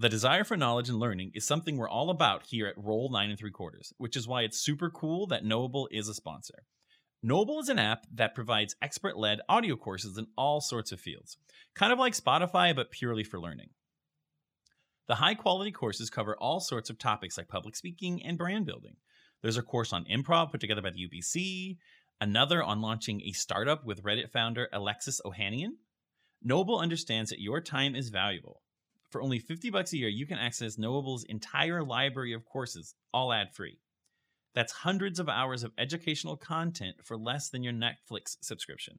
The desire for knowledge and learning is something we're all about here at Roll 9 and 3 quarters, which is why it's super cool that Knowable is a sponsor. Knowable is an app that provides expert led audio courses in all sorts of fields, kind of like Spotify, but purely for learning. The high quality courses cover all sorts of topics like public speaking and brand building. There's a course on improv put together by the UBC, another on launching a startup with Reddit founder Alexis Ohanian. Knowable understands that your time is valuable. For only 50 bucks a year, you can access Knowable's entire library of courses, all ad free. That's hundreds of hours of educational content for less than your Netflix subscription.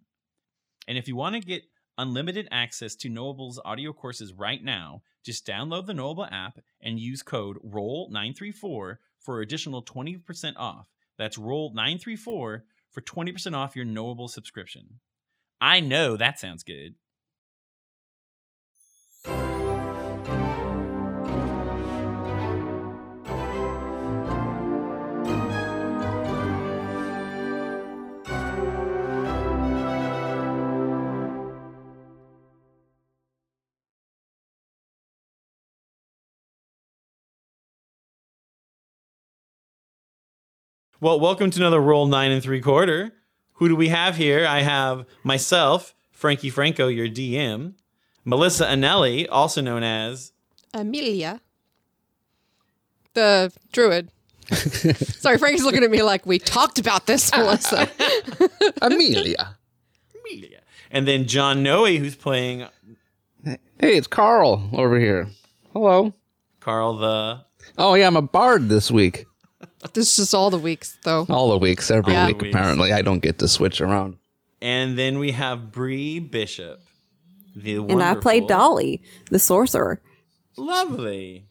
And if you want to get unlimited access to Knowable's audio courses right now, just download the Knowable app and use code ROLL934 for additional 20% off. That's ROLL934 for 20% off your Knowable subscription. I know that sounds good. Well, welcome to another roll nine and three quarter. Who do we have here? I have myself, Frankie Franco, your DM, Melissa Anelli, also known as Amelia, the druid. Sorry, Frankie's looking at me like we talked about this, Melissa. Amelia. Amelia, and then John Noe, who's playing Hey, it's Carl over here. Hello. Carl the. Oh yeah, I'm a bard this week. This is just all the weeks, though. All the weeks, every All the week. weeks. Apparently, I don't get to switch around. And then we have Bree Bishop, the And I played Dolly, the sorcerer. Lovely.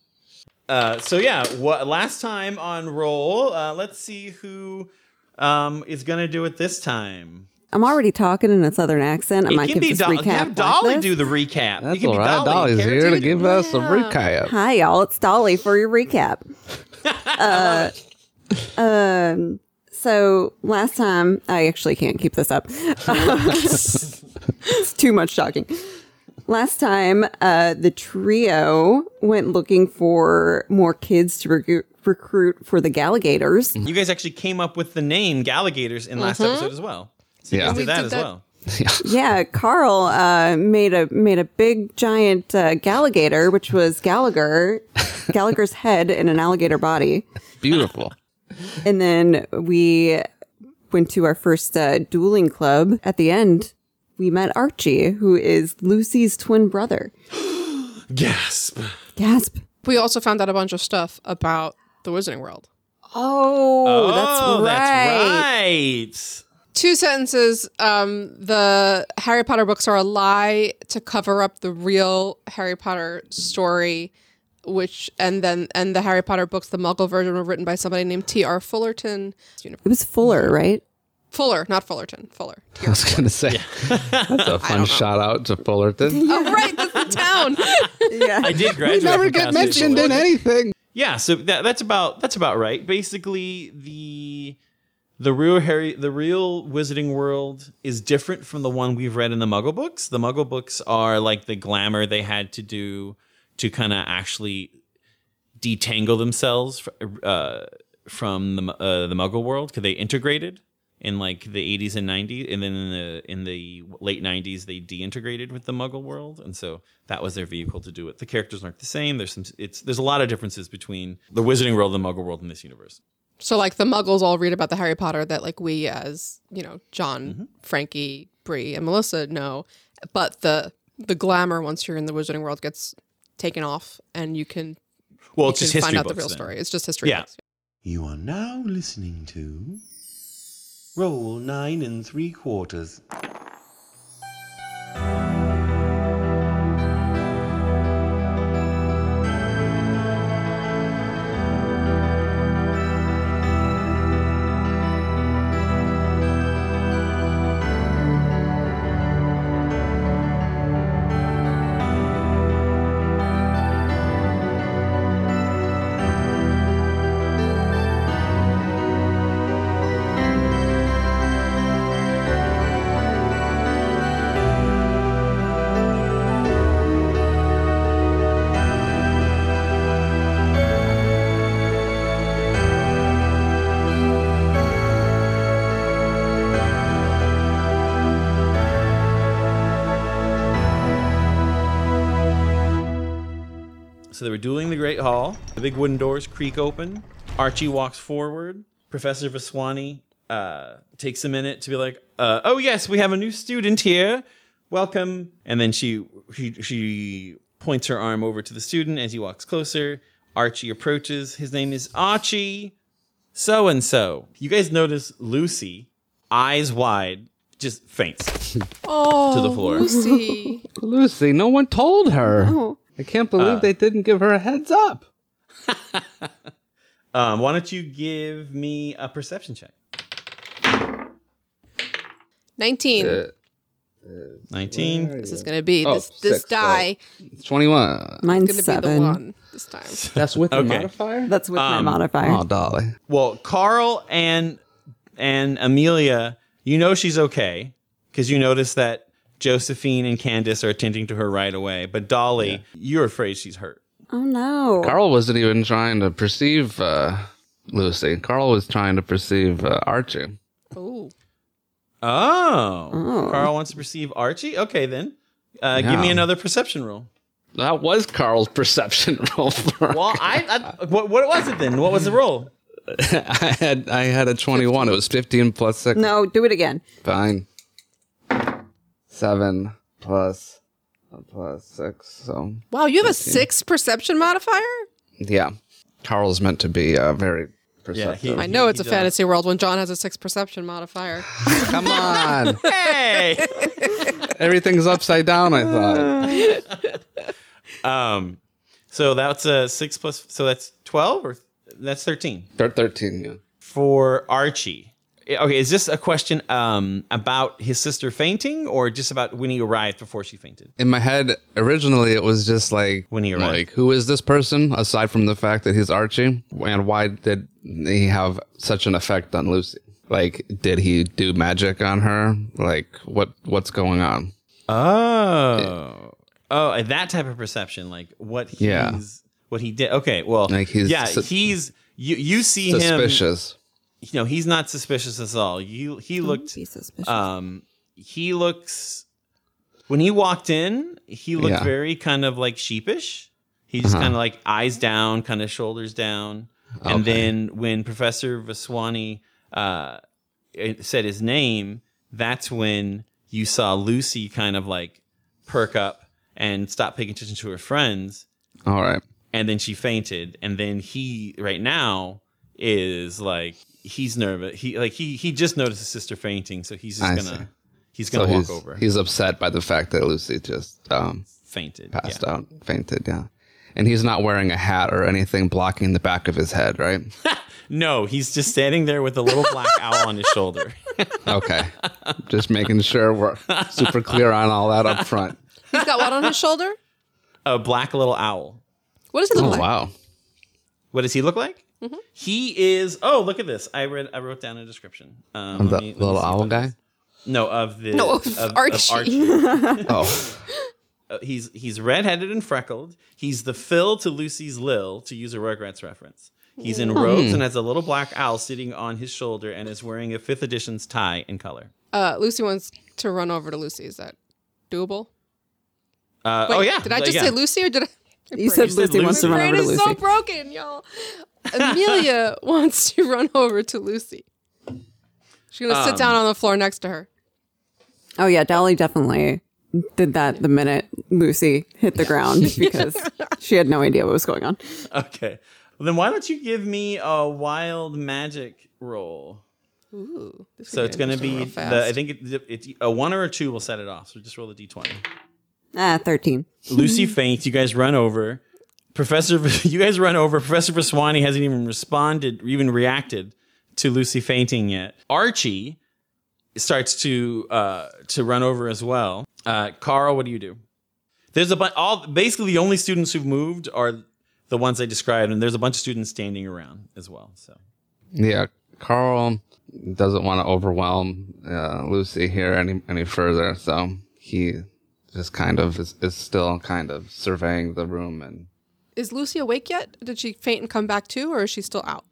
Uh, so yeah, what last time on roll? Uh, let's see who um, is gonna do it this time. I'm already talking in a southern accent. I It might can give be this Dolly. recap. Have Dolly this. do the recap. That's You can all be right. Dolly. Dolly's Carrot here to dude. give us a recap. Hi, y'all. It's Dolly for your recap. uh, um, so last time, I actually can't keep this up. it's too much talking. Last time, uh, the trio went looking for more kids to recruit, recruit for the Galligators. You guys actually came up with the name Galligators in last episode as well. So you Yeah. guys We did that did as that. well. Yeah, Carl uh, made a made a big giant uh, Galligator, which was Gallagher, Gallagher's head in an alligator body. Beautiful. And then we went to our first uh, dueling club. At the end, we met Archie, who is Lucy's twin brother. Gasp. Gasp. We also found out a bunch of stuff about the Wizarding World. Oh, Oh, that's right. right. Two sentences. Um, the Harry Potter books are a lie to cover up the real Harry Potter story, which and then and the Harry Potter books, the Muggle version, were written by somebody named T. R. Fullerton. It was Fuller, right? Fuller, not Fullerton. Fuller. I was gonna say that's a fun shout out to Fullerton. oh, right, that's the town. Yeah. I did graduate. We Never from get mentioned in anything. Yeah, so that, that's about that's about right. Basically, the the real Harry the real Wizarding World is different from the one we've read in the Muggle books. The Muggle books are like the glamour they had to do to kind of actually detangle themselves uh, from the uh, the Muggle world because they integrated in like the 80s and 90s, and then in the in the late 90s they deintegrated with the Muggle world, and so that was their vehicle to do it. The characters aren't the same. There's some it's there's a lot of differences between the Wizarding world and the Muggle world in this universe. So like the Muggles all read about the Harry Potter that like we as you know John, Frankie, Bree, and Melissa know, but the the glamour once you're in the Wizarding World gets taken off, and you can Well, you it's can just find out the real then. story. It's just history Yeah. books. You are now listening to Roll Nine and Three Quarters. So they were dueling the Great Hall. The big wooden doors creak open. Archie walks forward. Professor Vaswani uh, takes a minute to be like, uh, "Oh yes, we have a new student here. Welcome." And then she she she points her arm over to the student as he walks closer. Archie approaches. His name is Archie, so and so. You guys notice Lucy, eyes wide, just faints. Oh, To the floor. Lucy. Lucy, no one told her. Oh. I can't believe Uh. they didn't give her a heads up. Um, why don't you give me a perception check? 19. Uh, 19. this is going to be Oh, this this six, so- die it's 21. Mine's going to be the seven. one this time. That's with the modifier? That's with Um, my modifier. Oh, Dolly. Well, Carl and and Amelia, you know she's okay because you notice that Josephine and Candace are attending to her right away. But Dolly, you're afraid she's hurt. oh no. Carl wasn't even trying to perceive uh, Lucy. Carl was trying to perceive uh, Archie. Oh. Oh, Oh. Carl wants to perceive Archie. Okay, then uh, give me another perception roll. That was Carl's perception roll. For Well, I, I what, what was it then? What was the roll? I had I had a 21. It was 15 plus 6. No, do it again. Fine. 7 uh, plus 6. So, Wow, you have a six perception modifier? yeah. Carl's meant to be uh, very perceptive. he- I know it's a does. fantasy world when John has a six perception modifier. Come on. Hey. Everything's upside down, I thought. um, so that's a six plus. So that's twelve or that's thirteen. Thir- 13, yeah. for Archie. Okay, is this a question um, about his sister fainting, or just about when he arrived before she fainted? in my head originally it was just like When he arrived. like who is this person aside from the fact that he's archie and why did he have such an effect on lucy like did he do magic on her like what what's going on Oh, oh, that type of perception, like what he's, Yeah. what he did. Okay, well, Like he's yeah, su- he's you. You see him. Suspicious You know, he's not suspicious at all. You he looked. Be suspicious. Um, he looks when he walked in, he looked Yeah. very kind of like sheepish. He just Uh-huh. kind of like eyes down, kind of shoulders down. And Okay. then when Professor Vaswani uh, said his name, that's when you saw Lucy kind of like perk up and stop paying attention to her friends. all right And then she fainted. And then he, right now, is like he's nervous. He like he he just noticed his sister fainting, so he's just I gonna see. he's gonna walk he's, over. he's upset by the fact that lucy just um fainted. passed yeah. out fainted yeah and he's not wearing a hat or anything blocking the back of his head right No, he's just standing there with a little black owl on his shoulder. okay just making sure we're super clear on all that up front He's got what on his shoulder? A black little owl. What does he look oh like? wow What does he look like? Mm-hmm. He is. Oh, look at this! I read. I wrote down a description. Um, the let me- let little owl guy. No, of the No, of Archie. oh Uh, he's he's redheaded and freckled. He's the Phil to Lucy's Lil, to use a Rugrats reference. He's in robes and has a little black owl sitting on his shoulder and is wearing a fifth edition's tie in color. Uh, Lucy wants to run over to Lucy. Is that doable? Uh, Wait, oh yeah, Did I Uh, just yeah. say Lucy or did I? You said said Lucy wants to run brain over to is Lucy. so broken, y'all. Amelia wants to run over to Lucy. She's gonna sit Um, down on the floor next to her. oh yeah, Dolly definitely did that the minute Lucy hit the ground because she had no idea what was going on. Okay, well, then why don't you give me a wild magic roll? Ooh, this So it's going to be real the. I think it, it's a one or a two will set it off. So just roll the d20. Ah, thirteen. Lucy faints. You guys run over. Professor, you guys run over. Professor Vaswani hasn't even responded, even reacted to Lucy fainting yet. Archie starts to uh, to run over as well. Uh, Carl, what do you do? There's a bunch. All basically the only students who've moved are the ones I described, and there's a bunch of students standing around as well. So Yeah, Carl doesn't want to overwhelm uh, Lucy here any any further, so he just kind of is, is still kind of surveying the room and Is Lucy awake yet? Did she faint and come back too, or is she still out?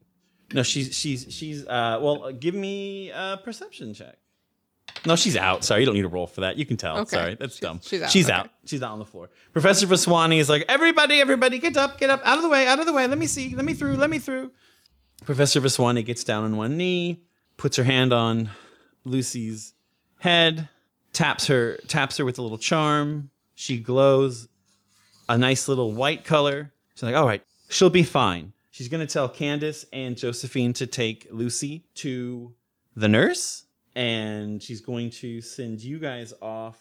no, she's she's she's. Uh, well, uh, give me a perception check. No, she's out. Sorry, you don't need a roll for that. You can tell. Okay. Sorry, that's She's- dumb. she's out. She's Okay. out. She's out on the floor. Professor Vaswani is like, everybody, everybody, get up, get up, out of the way, out of the way. Let me see. Let me through. Let me through. Professor Vaswani gets down on one knee, puts her hand on Lucy's head, taps her, taps her with a little charm. She glows a nice little white color. She's like, all right, she'll be fine. She's gonna tell Candace and Josephine to take Lucy to the nurse, and she's going to send you guys off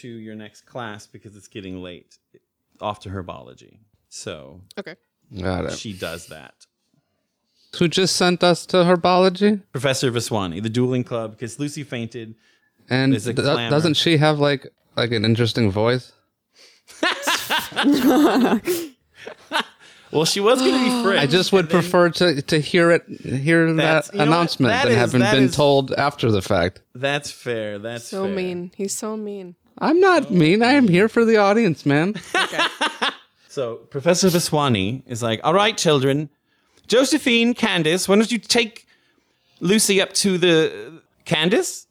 to your next class because it's getting late, off to herbology. So Okay. Got it. she does that. Who just sent us to herbology? Professor Vaswani, the dueling club, because Lucy fainted. And There's a do- clamor. doesn't she have like like an interesting voice? Well, she was going to be French. I just would and then- prefer to to hear it hear That's- that you know what? announcement That than is- having that been is- told after the fact. That's fair. That's So fair. mean. He's so mean. I'm not oh, mean. I am here for the audience, man. So Professor Vaswani is like, "All right, children, Josephine, Candace, why don't you take Lucy up to the Candace,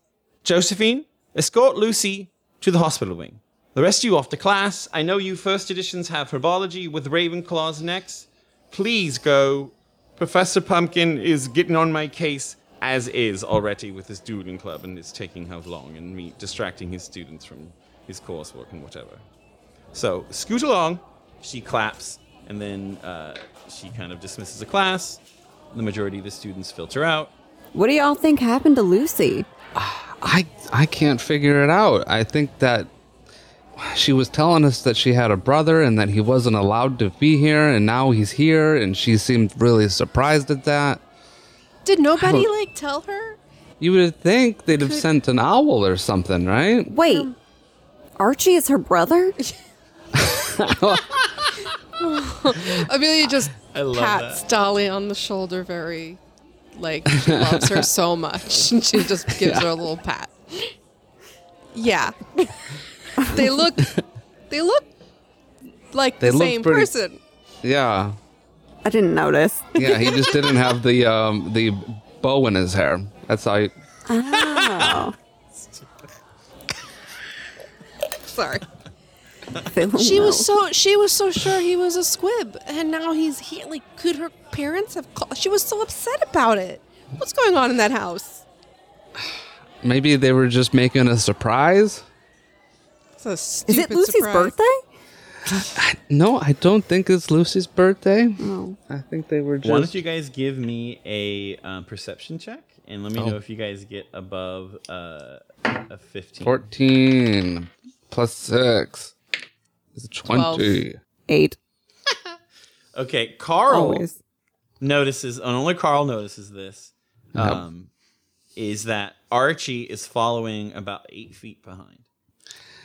Josephine, escort Lucy to the hospital wing. The rest of you off to class. I know you first editions have herbology with Ravenclaws next. Please go. Professor Pumpkin is getting on my case as is already with his dueling club and it's taking how long and me distracting his students from his coursework and whatever. So scoot along. She claps, and then uh, she kind of dismisses the class. The majority of the students filter out. What do y'all think happened to Lucy? I I can't figure it out. I think that she was telling us that she had a brother and that he wasn't allowed to be here, and now he's here, and she seemed really surprised at that. Did nobody oh. like tell her? You would think they'd have sent an owl or something, right? Wait, um, Archie is her brother? Amelia just I love pats that. Dolly on the shoulder very like she loves her so much. And she just gives her a little pat. Yeah. they look they look like They the look same pretty- person. Yeah, I didn't notice. yeah. He just didn't have the um the bow in his hair. That's how. He, Oh, Sorry. They don't She was so she was so sure he was a squib, and now he's here. Like, could her parents have called? She was so upset about it. What's going on in that house? maybe they were just making a surprise. It's a Is it Lucy's surprise. birthday? No, I don't think it's Lucy's birthday. Oh. I think they were just. Why don't you guys give me a um, perception check and let me Oh. know if you guys get above uh, a 15. 14 plus 6 is 20. Eight. Okay, Carl Always. notices, and only Carl notices this, Yep. um, is that Archie is following about eight feet behind.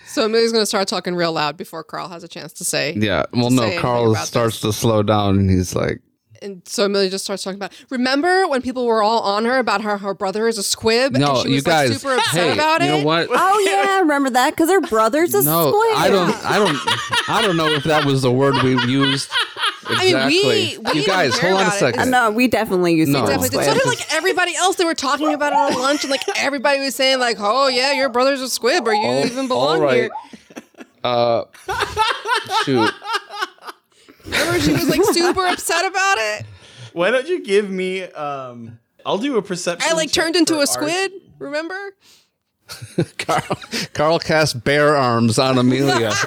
So Amelia's going to start talking real loud before Carl has a chance to say. Yeah, well, no, Carl starts this. to slow down and he's like, And so Amelia just starts talking about. Remember when people were all on her about how her brother is a squib? and she was you guys, like super upset hey, about you it. know what? Oh yeah, I remember that because her brother's a No, squib. I don't, I don't, I don't know if that was the word we used exactly. I mean, we, we you guys, hold on a second. Uh, no, we definitely use No. the word Definitely. did. So did like everybody else. They were talking about it on lunch, and like everybody was saying like, "Oh yeah, your brother's a squib, or you All- even belong all right. here." Uh, shoot. Remember, she was like super upset about it. Why don't you give me? Um, I'll do a perception. I like turned into a Arch- squid. Remember? Carl, Carl cast bear arms on Amelia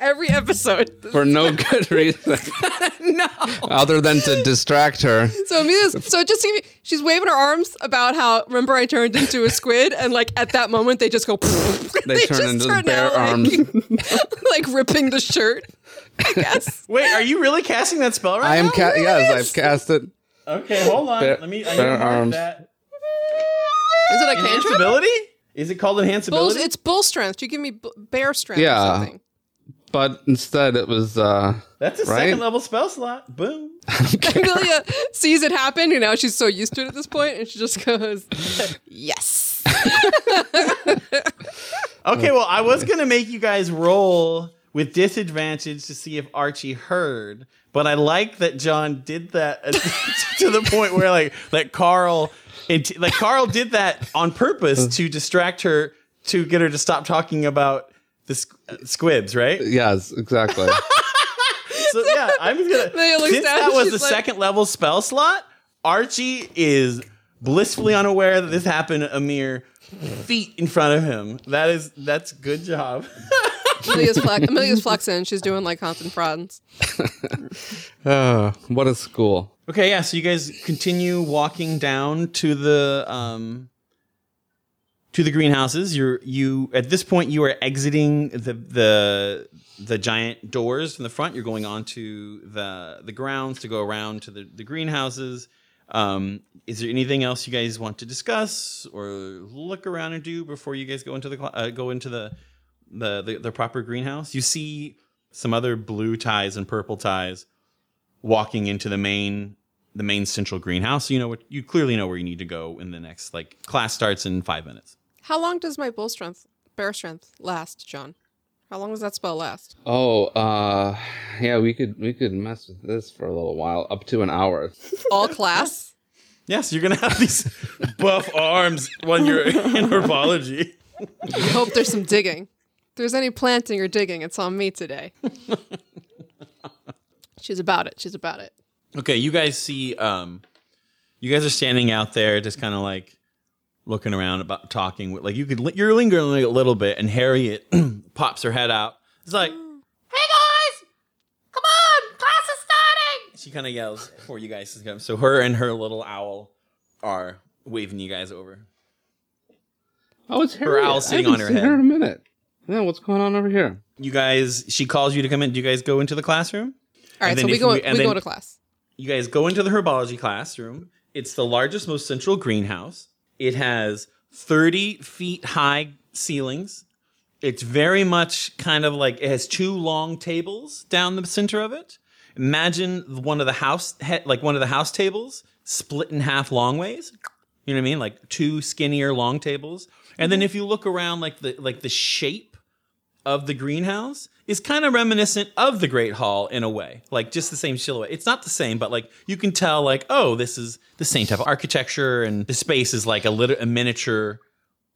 Every episode. for no good reason no. other than to distract her. So Amelia's so just to give you, she's waving her arms about how remember I turned into a squid and like at that moment they just go They, turn just into turn bear out, like- arms. like ripping the shirt. I guess. Wait, are you really casting that spell right I am now? ca- yes, I've cast it. Okay, hold on. Bear- Let me. I need bear to mark arms. that. Is it a cantrip? Enhance Ability? Is it called Bull, Enhance Ability? it's bull strength. Do you give me b- bear strength Yeah. or something. But instead, it was uh, That's a Right? second level spell slot. Boom. Amelia sees it happen, and now she's so used to it at this point, and she just goes, "Yes." Okay, well, I was gonna make you guys roll with disadvantage to see if Archie heard. But I like that John did that to the point where like like Carl it, like Carl did that on purpose to distract her to get her to stop talking about the squ- uh, squibs, right? Yes, exactly. So yeah, I'm just gonna. Leia looks Since down, that was the like- second level spell slot, Archie is blissfully unaware that this happened a mere feet in front of him. That is that's good job. Amelia's, flex- Amelia's flexing. She's doing like Hans and Franz. uh, what a school. Okay, yeah. So you guys continue walking down to the um to the greenhouses. You're you at this point you are exiting the the the giant doors from the front. You're going onto the the grounds to go around to the the greenhouses. Um, is there anything else you guys want to discuss or look around and do before you guys go into the uh, go into the, the the the proper greenhouse? You see some other blue ties and purple ties walking into the main the main central greenhouse. So you know what you clearly know where you need to go in the next like class starts in five minutes. How long does my bull strength, bear strength, last, John? How long does that spell last? Oh, uh, yeah, we could we could mess with this for a little while, up to an hour. All class? Yes, you're gonna have these buff arms when you're in herbology. I hope there's some digging. If there's any planting or digging, it's on me today. She's about it. She's about it. Okay, you guys see um you guys are standing out there just kind of like looking around about talking with like you could you're lingering a little bit and Harriet pops her head out. It's like, "Hey guys! Come on, class is starting." She kind of yells for you guys to come. So her and her little owl are waving you guys over. Oh, it's Her Harriet. owl sitting I on haven't her seen head. in a minute. Yeah, what's going on over here? You guys, she calls you to come in. Do you guys go into the classroom? All right, And so then we go we- we, go to class. you guys go into the herbology classroom. It's the largest, most central greenhouse. It has 30 feet high ceilings. It's very much kind of like it has two long tables down the center of it. Imagine one of the house, like one of the house tables split in half long ways. You know what I mean? Like two skinnier long tables. And then if you look around, like the like the shape of the greenhouse is kind of reminiscent of the Great Hall in a way, like just the same silhouette. It's not the same, but like you can tell, like oh, this is the same type of architecture, and the space is like a little a miniature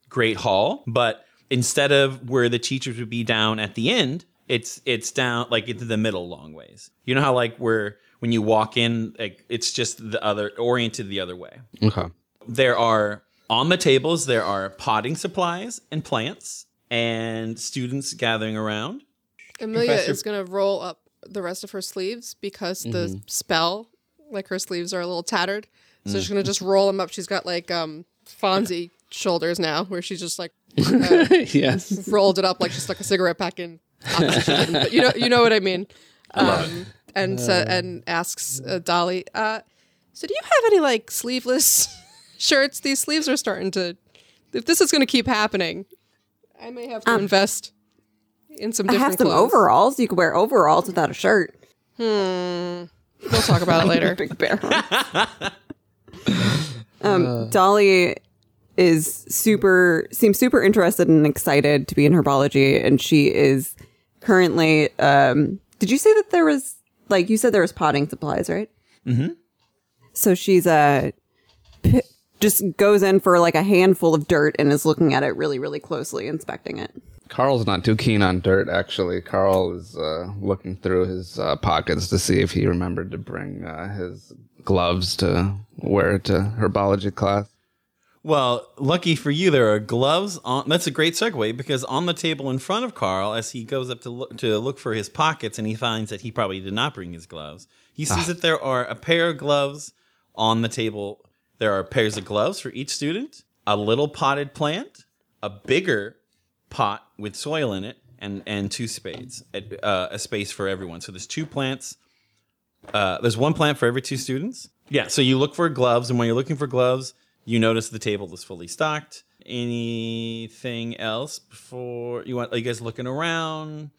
Great Hall, but instead of where the teachers would be down at the end, it's it's down like into the middle long ways. You know how like where when you walk in, like it's just the other oriented the other way Okay. there are on the tables there are potting supplies and plants and students gathering around Amelia Professor- is going to roll up the rest of her sleeves because the Mm-hmm. spell, like her sleeves are a little tattered. So Mm. she's going to just roll them up. She's got like um Fonzie shoulders now, where she's just like uh, yes. rolled it up like she stuck a cigarette pack in. Obviously she didn't, but you know, you know what I mean. Um, and sa and asks uh, Dolly, uh, "So do you have any like sleeveless shirts? These sleeves are starting to. If this is going to keep happening, I may have to invest in some I different have some clothes. overalls. You could wear overalls without a shirt. Hmm. We'll talk about it later. Big bear. um, Dolly is super seems super interested and excited to be in herbology, and she is currently. Um, did you say that there was like you said there was potting supplies, right? Mm-hmm. So she's uh, p- just goes in for like a handful of dirt and is looking at it really, really closely, inspecting it. Carl's not too keen on dirt, actually. Carl is uh, looking through his uh, pockets to see if he remembered to bring uh, his gloves to wear to herbology class. well lucky for you there are gloves on that's a great segue because on the table in front of carl as he goes up to look to look for his pockets and he finds that he probably did not bring his gloves he sees that there are a pair of gloves on the table there are pairs of gloves for each student a little potted plant a bigger pot with soil in it and and two spades uh, a space for everyone. So there's two plants uh, there's one plant for every two students. Yeah so you look for gloves and when you're looking for gloves you notice the table is fully stocked. Anything else before you want are you guys looking around?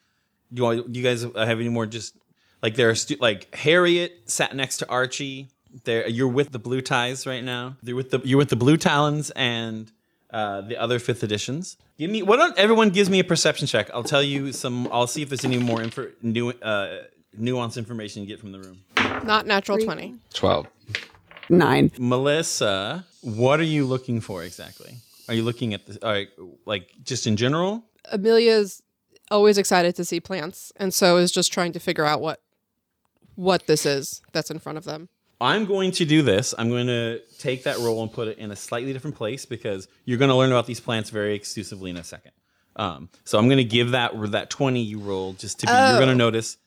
Do you want you guys have any more just like there are stu- like harriet sat next to archie. There you're with the blue ties right now. You're with the you're with the blue talons and uh, the other fifth editions. Give me. Why don't everyone gives me a perception check? I'll tell you some. I'll see if there's any more info, new, uh, nuanced information you get from the room. Not natural 20. 12. Nine. Melissa, what are you looking for exactly? Are you looking at the, all right, like just in general? Amelia's always excited to see plants and so is just trying to figure out what what this is that's in front of them. I'm going to do this. I'm going to take that roll and put it in a slightly different place because you're going to learn about these plants very exclusively in a second. Um, so I'm going to give that that 20 you roll just to be. You're going to Oh. notice,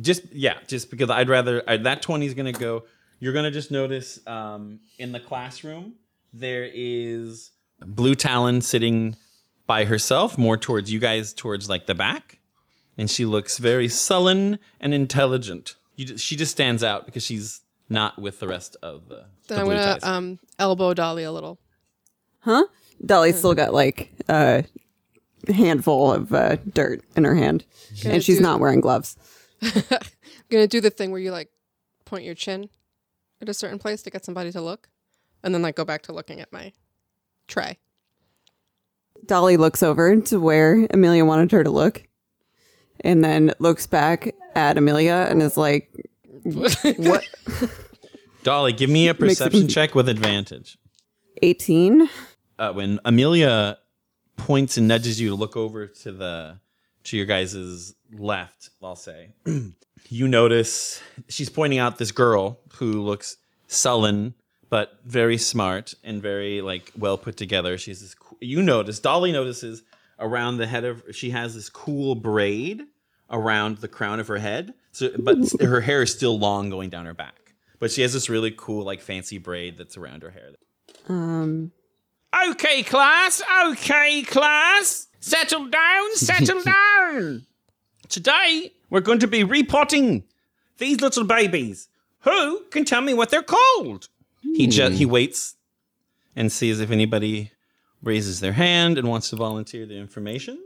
just yeah, just because I'd rather I, that 20 is going to go. You're going to just notice um, in the classroom there is Blue Talon sitting by herself, more towards you guys, towards like the back, and she looks very sullen and intelligent. You she just stands out because she's not with the rest of the. Then the I'm blue gonna ties. um elbow Dolly a little. Huh? Dolly's still got like a handful of uh, dirt in her hand, and she's do- not wearing gloves. I'm gonna do the thing where you like point your chin at a certain place to get somebody to look, and then like go back to looking at my tray. Dolly looks over to where Amelia wanted her to look, and then looks back at Amelia and is like, "What? Dolly, give me a perception check with advantage. 18? Uh, when Amelia points and nudges you to look over to the to your guys' left, I'll say, you notice she's pointing out this girl who looks sullen but very smart and very like well put together. She's this. You notice Dolly notices around the head of she has this cool braid around the crown of her head. So, but her hair is still long going down her back. But she has this really cool like fancy braid that's around her hair. Um, Okay, class. Okay, class. Settle down. Settle down. Today, we're going to be repotting these little babies. Who can tell me what they're called? He ju- he waits and sees if anybody raises their hand and wants to volunteer the information.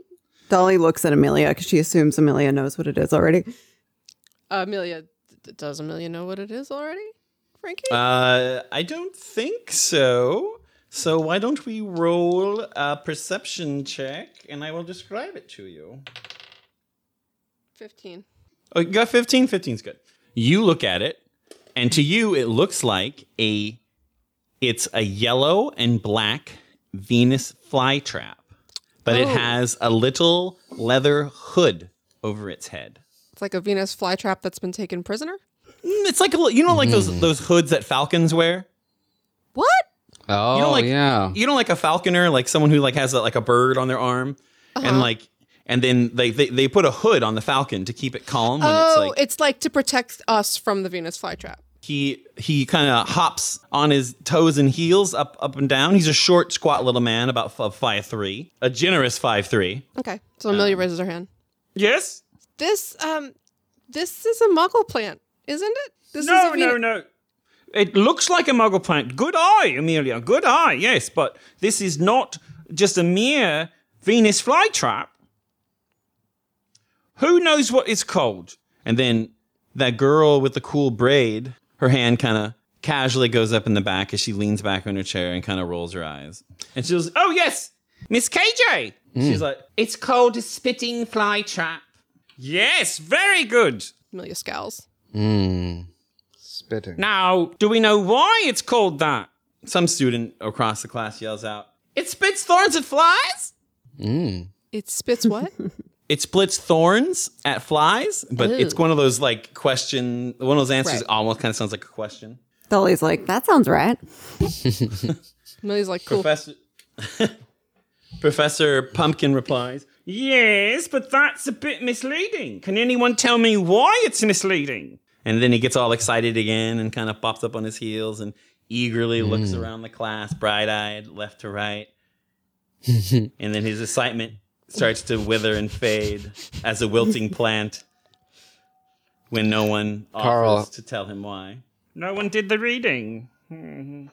Dolly looks at Amelia because she assumes Amelia knows what it is already. Amelia, does Amelia know what it is already? Frankie? Uh, I don't think so. So why don't we roll a perception check and I will describe it to you. Fifteen. Oh, you got 15? 15's good. You look at it, and to you, it looks like a it's a yellow and black Venus flytrap, but it Oh. has a little leather hood over its head. It's like a Venus flytrap that's been taken prisoner. Mm, It's like a little, you know, like those hmm. those hoods that falcons wear. What? Oh, You know, like yeah. you know, like a falconer, like someone who like has a, like a bird on their arm, and uh-huh. like, and then they, they they put a hood on the falcon to keep it calm when it's Oh, like it's like to protect us from the Venus flytrap. he he kind of hops on his toes and heels up up and down. He's a short, squat little man, about f- five three, a generous five three. Okay. So Amelia um, raises her hand. Yes. This um, this is a Muggle plant, isn't it? This No, a no, no. It looks like a muggle plant. Good eye, Amelia. Good eye, yes, but this is not just a mere Venus flytrap. Who knows what it's called? And then that girl with the cool braid, her hand kind of casually goes up in the back as she leans back on her chair and kind of rolls her eyes. And she goes, Oh, yes, Miss KJ. she's like, It's called a spitting flytrap. Yes, very good. Amelia scowls. Mm. Spitting. Now, do we know why it's called that? some student across the class yells out, "It spits thorns at flies." Mm. It spits what? it splits thorns at flies, but it's one of those like question. One of those answers Right. almost kind of sounds like a question. Dolly's like, that sounds right. Amelia's like, cool. Professor Professor Pumpkin replies, Yes, but that's a bit misleading. Can anyone tell me why it's misleading? and then he gets all excited again and kind of pops up on his heels and eagerly looks hmm. around the class, bright-eyed, left to right. and then his excitement starts to wither and fade as a wilting plant when no one offers Carl. to tell him why. No one did the reading.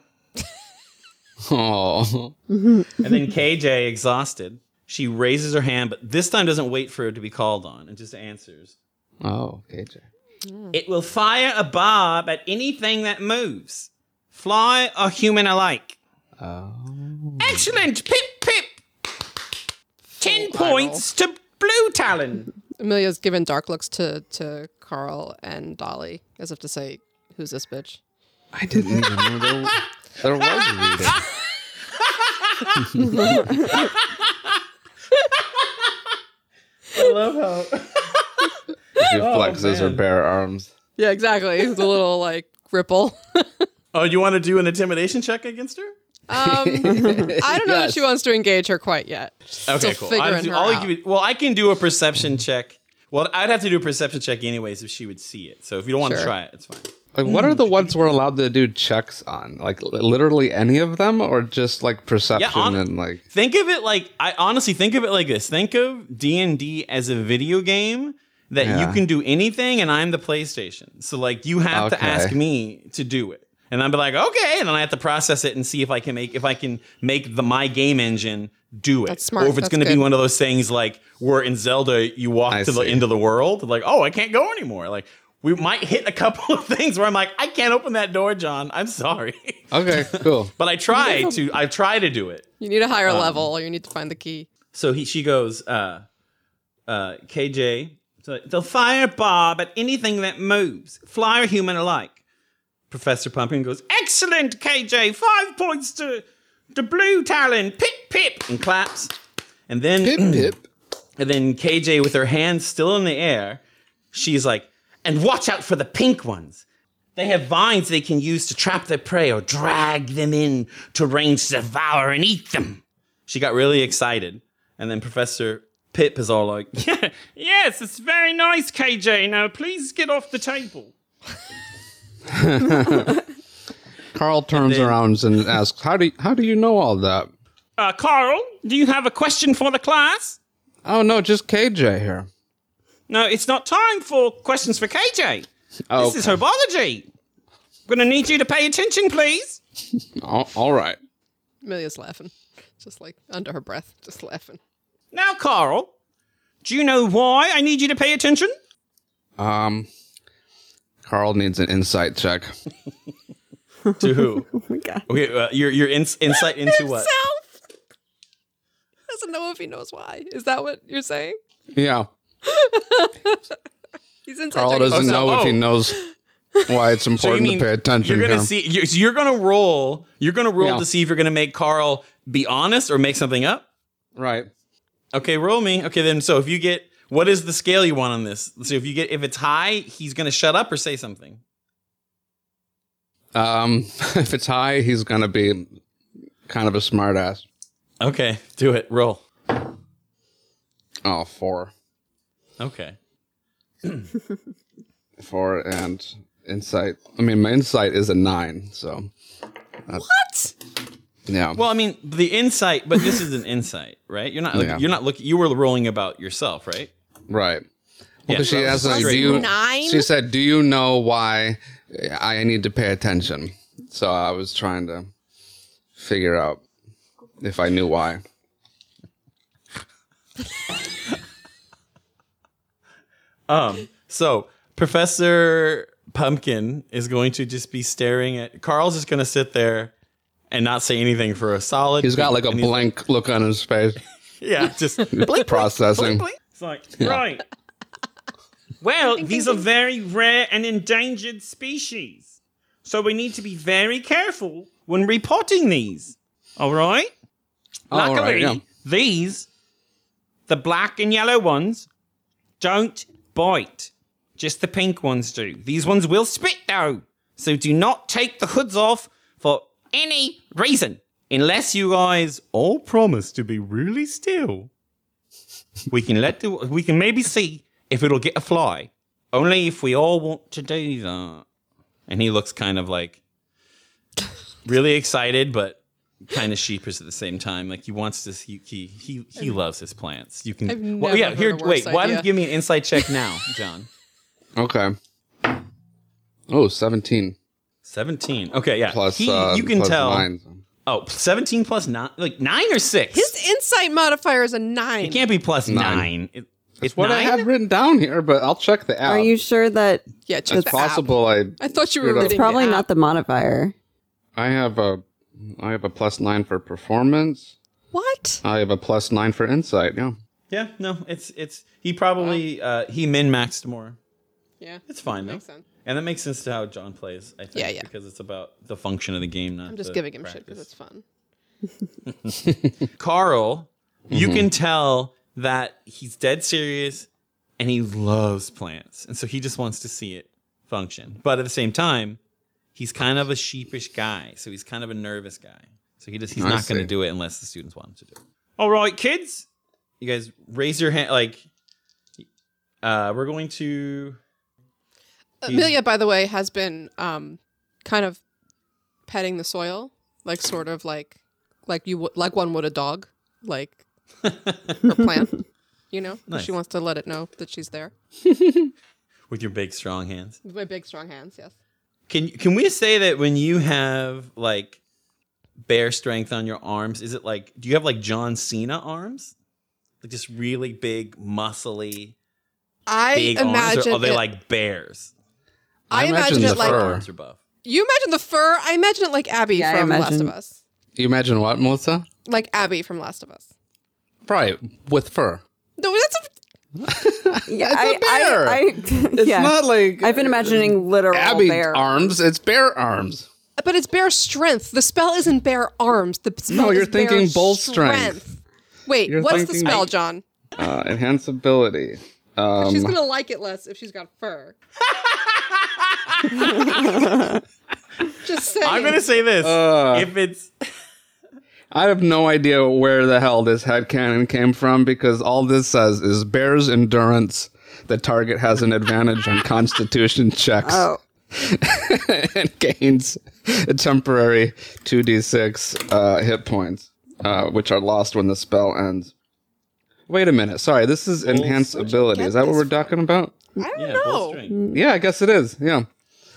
Oh. And then KJ, exhausted, she raises her hand, but this time doesn't wait for it to be called on and just answers. Oh, KJ. Hmm. It will fire a barb at anything that moves, fly or human alike. Oh. Excellent. Pip, pip. Ten points to Blue Talon. Amelia's given dark looks to to Carl and Dolly, as if to say, "Who's this bitch?" I didn't even know there, there was a reading. I love how. She flexes her man. bare arms. Yeah, exactly. The little like ripple. Oh, you want to do an intimidation check against her? Um, I don't know if Yes. she wants to engage her quite yet. Okay, Still cool. I'll figuring do- her I'll out. give you- well, I can do a perception check. Well, I'd have to do a perception check anyways if she would see it. So if you don't want to try it, it's fine. Like, what are the ones we're allowed to do checks on? Like, literally any of them, or just like perception on- and like? Think of it like I honestly think of it like this. Think of D and D as a video game that Yeah. you can do anything, and I'm the PlayStation. So like you have to ask me to do it, and I'm be like, okay, and then I have to process it and see if I can make if I can make the my game engine do it, That's smart. or if it's going to be one of those things like where in Zelda you walk I to the see. end of the world, like oh I can't go anymore, like. We might hit a couple of things where I'm like, I can't open that door, John. I'm sorry, Okay, cool. but I try to. I try to do it. You need a higher Um, level. You need to find the key. So he she goes, uh, uh, KJ, so they'll fire Bob at anything that moves, fly or human alike. Professor Pumpkin goes, Excellent, KJ, five points to the blue talon, pip pip, and claps. And then Pip pip. and then KJ with her hands still in the air, she's like, and watch out for the pink ones. They have vines they can use to trap their prey or drag them in to range to devour and eat them. She got really excited. And then Professor Pip is all like, yes, it's very nice, KJ. Now, please get off the table. Carl turns then- around and asks, "How do you, how do you know all that?" Uh, Carl, do you have a question for the class? Oh no, just KJ here. No, it's not time for questions for KJ. Oh, This is herbology. I'm gonna need you to pay attention, please. all, all right. Amelia's laughing, just like under her breath, just laughing. Now, Carl, do you know why I need you to pay attention? Um, Carl needs an insight check. to who? Oh my god. Okay, uh, your, your ins- insight into what? Himself doesn't know if he knows why. Is that what you're saying? Yeah, He's inside Carl doesn't himself. know if he oh. knows why it's So important mean to pay attention. you're gonna here. see you're, so you're gonna roll you're gonna roll Yeah. to see if you're gonna make Carl be honest or make something up? right. Okay, roll me. Okay, then so if you get what is the scale you want on this? So if you get if it's high, he's gonna shut up or say something. Um, if it's high, he's gonna be kind of a smartass. Okay, do it. Roll. Oh, four, Okay. four, and insight. I mean, my insight is a nine. So What? yeah. Well, I mean, the insight, but this is an insight, right? You're not like, Yeah. you're not looking. You were rolling about yourself, right? right. Yeah, Because so she that asked, like, do you? Nine? She said, "Do you know why I need to pay attention?" So I was trying to figure out if I knew why. Um. So Professor Pumpkin is going to just be staring at Carl's just going to sit there and not say anything for a solid. He's got like a and he's blank look on his face, Yeah, just blink, processing. blink, blink. It's like, right. Well, these are very rare and endangered species. So we need to be very careful when repotting these. All right? Oh, all Luckily, right, yeah. these, the black and yellow ones, don't bite. Just the pink ones do. These ones will spit though. So do not take the hoods off for any reason. Unless you guys all promise to be really still. We can let the, we can maybe see if it'll get a fly. Only if we all want to do that. And he looks kind of like really excited, but kind of sheepish at the same time. Like he wants to. He he he, he loves his plants. You can. I've well, yeah. heard Here, a worse wait. Why don't you give me an insight check now, John? Okay. Oh, 17 Seventeen. Okay, yeah. plus He- uh, you can plus tell. nine. Oh, 17 plus nine, like nine or six. His insight modifier is a nine. it can't be plus nine. Nine. It- It's it's what I have written down here, but I'll check the app. Are you sure that yeah, check It's the app. possible. I I thought you were It's reading it's probably the not the modifier? I have a I have a plus nine for performance. What? I have a plus nine for insight. Yeah. Yeah, no, it's it's he probably uh he min maxed more. Yeah. It's fine though. Makes sense. And that makes sense to how John plays, I think. Yeah, yeah. Because it's about the function of the game, not I'm just the giving him shit because it's fun. Carl, you Mm-hmm. can tell that he's dead serious and he loves plants. And so he just wants to see it function. But at the same time, he's kind of a sheepish guy. So he's kind of a nervous guy. So he just he's I not going to do it unless the students want him to do it. All right, kids. You guys raise your hand like uh we're going to Amelia, by the way, has been um, kind of petting the soil, like sort of like like you would like one would a dog, like her plant. You know, Nice. she wants to let it know that she's there. with your big strong hands. With my big strong hands, yes. Can can we say that when you have like bear strength on your arms, is it like do you have like John Cena arms? Like just really big, muscly, I big arms, imagine or are they it- like bears? I, I imagine, imagine it the like fur. Arms are buff. you imagine the fur. I imagine it like Abby Yeah, I from Last of Us, You imagine what, Melissa? like Abby from Last of Us. Right, with fur. No, that's a, Yeah, It's a I, bear. I, I, It's yeah. not like I've been imagining literal Abby bear. arms. It's bear arms. but it's bear strength. The spell isn't bear arms. The spell No, you're is bear thinking bull strength. Wait, You're what's the thinking- spell, John? Uh, enhance ability. Um, She's gonna like it less if she's got fur. Just saying. I'm gonna say this: Uh. if it's I have no idea where the hell this headcanon came from because all this says is bear's endurance. The target has an advantage on constitution checks Oh, and gains a temporary 2d6 uh, hit points, uh, which are lost when the spell ends. Wait a minute. Sorry, this is enhanced ability. Is that what we're talking about? I don't yeah, know. Yeah, I guess it is. Yeah.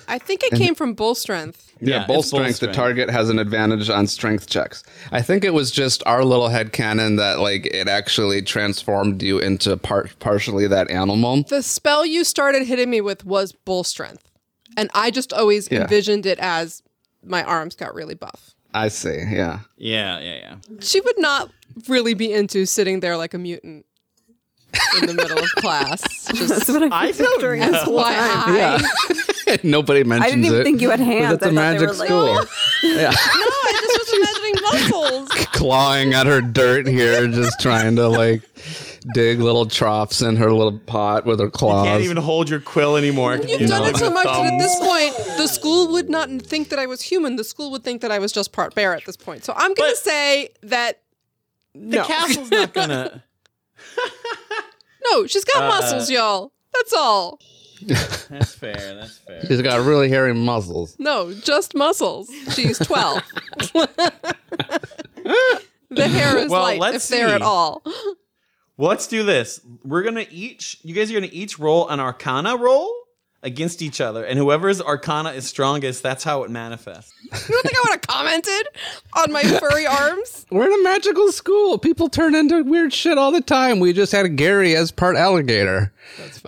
I think it came from bull strength. Yeah, Yeah, bull it's bull strength, strength. the target has an advantage on strength checks. I think it was just our little head canon that like it actually transformed you into part partially that animal. The spell you started hitting me with was bull strength, and I just always Yeah. envisioned it as my arms got really buff. I see. Yeah. Yeah, yeah, yeah. She would not really be into sitting there like a mutant in the middle of class. that's what I'm I don't picturing this whole time. FYI. Nobody mentions it. I didn't even it. think you had hands. That's a I thought they magic were like- school. Oh. yeah. No, I just was imagining muscles. Clawing at her dirt here, just trying to like dig little troughs in her little pot with her claws. You can't even hold your quill anymore. You've you done know it so the much that at this point, the school would not think that I was human. The school would think that I was just part bear at this point. So I'm going to But- say that The no. castle's not gonna. No, she's got Uh, muscles, y'all. That's all. That's fair. That's fair. She's got really hairy muscles. No, just muscles. She's 12. the hair is Well, light, let's if there at all. Well, let's do this. We're gonna each. You guys are gonna each roll an Arcana roll against each other, and whoever's Arcana is strongest, that's how it manifests. You don't think I would have commented on my furry arms? We're in a magical school. People turn into weird shit all the time. We just had Gary as part alligator.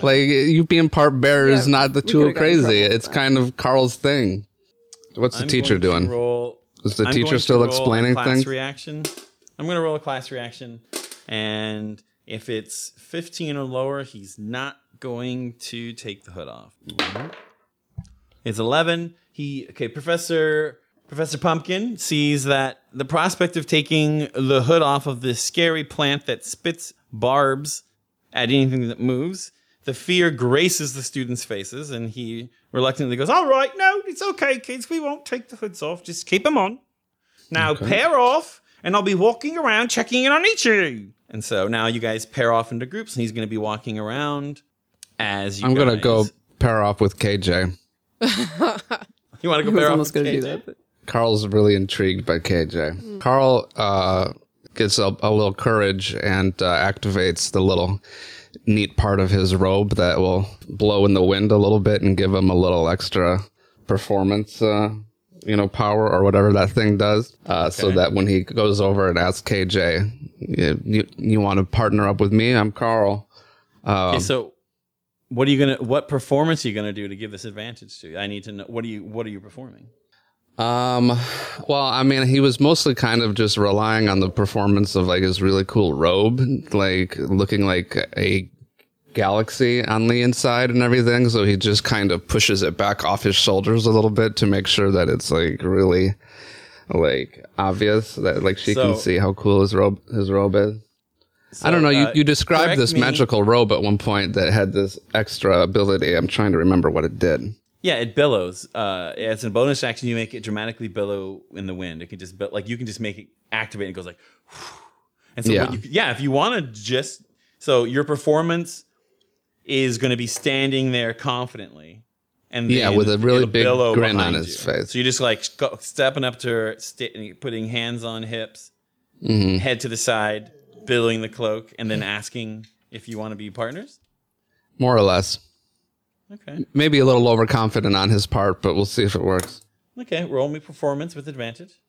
Like you being part bear is Yeah, not the we too could've gotten in crazy. It's kind of Carl's thing. What's the I'm teacher doing? Roll. Is the I'm teacher still roll a explaining class things? Reaction. I'm gonna roll a class reaction, and if it's 15 or lower, he's not going to take the hood off. Mm-hmm. It's 11. He okay, Professor Professor Pumpkin sees that the prospect of taking the hood off of this scary plant that spits barbs at anything that moves, the fear graces the students' faces, and he reluctantly goes, "All right, no, it's okay, kids. We won't take the hoods off. Just keep them on. Now pair off, and I'll be walking around checking in on each of you." And so now you guys pair off into groups, and he's going to be walking around as you. I'm gonna go pair off with KJ. You want to go pair off? almost with going to do that. But Carl's really intrigued by KJ. Carl uh, gets a, a little courage and uh, activates the little neat part of his robe that will blow in the wind a little bit and give him a little extra performance, uh, you know, power or whatever that thing does. Uh, So that when he goes over and asks KJ, you, you, you want to partner up with me? I'm Carl. Okay, so what are you gonna? What performance are you gonna do to give this advantage to? I need to know. What are you? What are you performing? Um, well, I mean, he was mostly kind of just relying on the performance of like his really cool robe, like looking like a galaxy on the inside and everything. So he just kind of pushes it back off his shoulders a little bit to make sure that it's like really like obvious that like she can see how cool his robe his robe is. I don't know. You, uh, you described this me. magical robe at one point that had this extra ability. I'm trying to remember what it did. Yeah, it billows. Uh, as a bonus action, you make it dramatically billow in the wind. It can just like you can just make it activate. and It goes like, and so Yeah. what you, yeah. If you want to just so your performance is going to be standing there confidently, and Yeah, with a really big billow grin on his you. face. So you're just like stepping up to her, sta- putting hands on hips, Mm-hmm. head to the side, billowing the cloak, and then asking if you want to be partners. More or less. Okay. Maybe a little overconfident on his part, but we'll see if it works. Okay, roll me performance with advantage.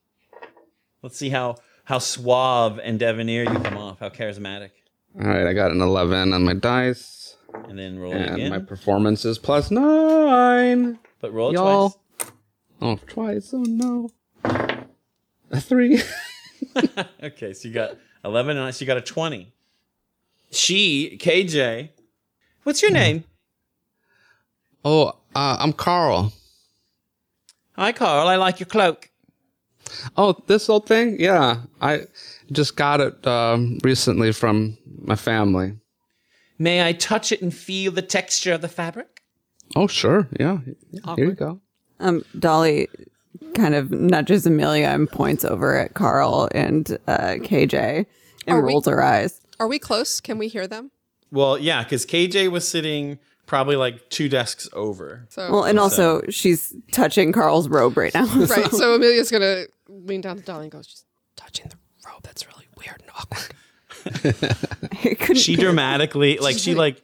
Let's see how how suave and debonair you come off, how charismatic. All right, I got an 11 on my dice, And then roll it and again. my performance is plus nine. but roll it Y'all. twice. Oh, twice. Oh no. A three. Okay, so you got 11 and so you got a 20. She, KJ, what's your name? Oh, uh, I'm Carl. Hi, Carl. I like your cloak. Oh, this old thing? Yeah, I just got it um, recently from my family. May I touch it and feel the texture of the fabric? Oh, sure. Yeah. yeah here you go. Um, Dolly kind of nudges Amelia and points over at Carl and uh, KJ and Are we- rolls her eyes. Are we close? Can we hear them? Well, yeah, because KJ was sitting probably like two desks over. So Well, and also she's touching Carl's robe right now. right. So Amelia's gonna lean down to Dolly and goes, "Just touching the robe. That's really weird and awkward." She dramatically, like, she like,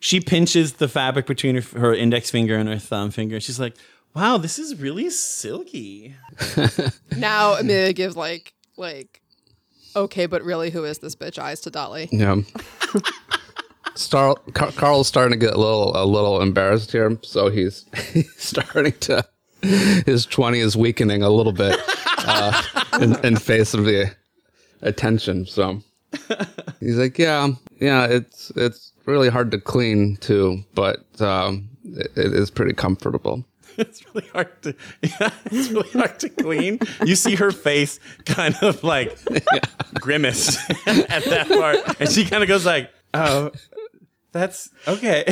she pinches the fabric between her, her index finger and her thumb finger. She's like, wow, this is really silky. now Amelia gives like like okay, but really, who is this bitch? Eyes to Dolly. Yeah. Star- Car- Carl's starting to get a little a little embarrassed here, so he's, he's starting to his twenty is weakening a little bit uh, in, in face of the attention. So he's like, "Yeah, yeah, it's it's really hard to clean too, but um, it, it is pretty comfortable." It's really hard to, yeah, it's really hard to clean. You see her face kind of like grimace at that part, and she kind of goes like, "Oh, that's okay."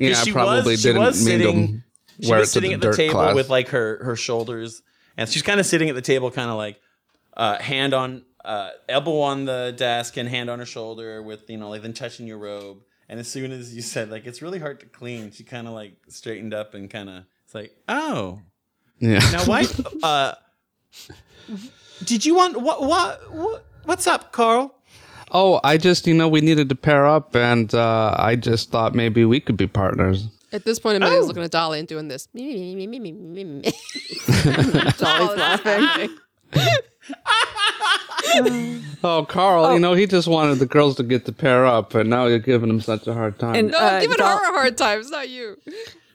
Yeah, I she probably was, didn't was mean sitting, she was sitting the at the table class. with like her her shoulders, and she's kind of sitting at the table, kind of like uh, hand on uh, elbow on the desk and hand on her shoulder, with you know like then touching your robe. And as soon as you said like it's really hard to clean, she kind of like straightened up and kind of it's like, oh, yeah. now why? uh, did you want what what what? What's up, Carl? Oh, I just, you know, we needed to pair up, and uh, I just thought maybe we could be partners. At this point, Amelia's looking at Dolly and doing this. Dolly's Oh, laughing. Oh, Carl, you know, he just wanted the girls to get to pair up, and now you're giving him such a hard time. And No, uh, I'm giving Dol- her a hard time. It's not you.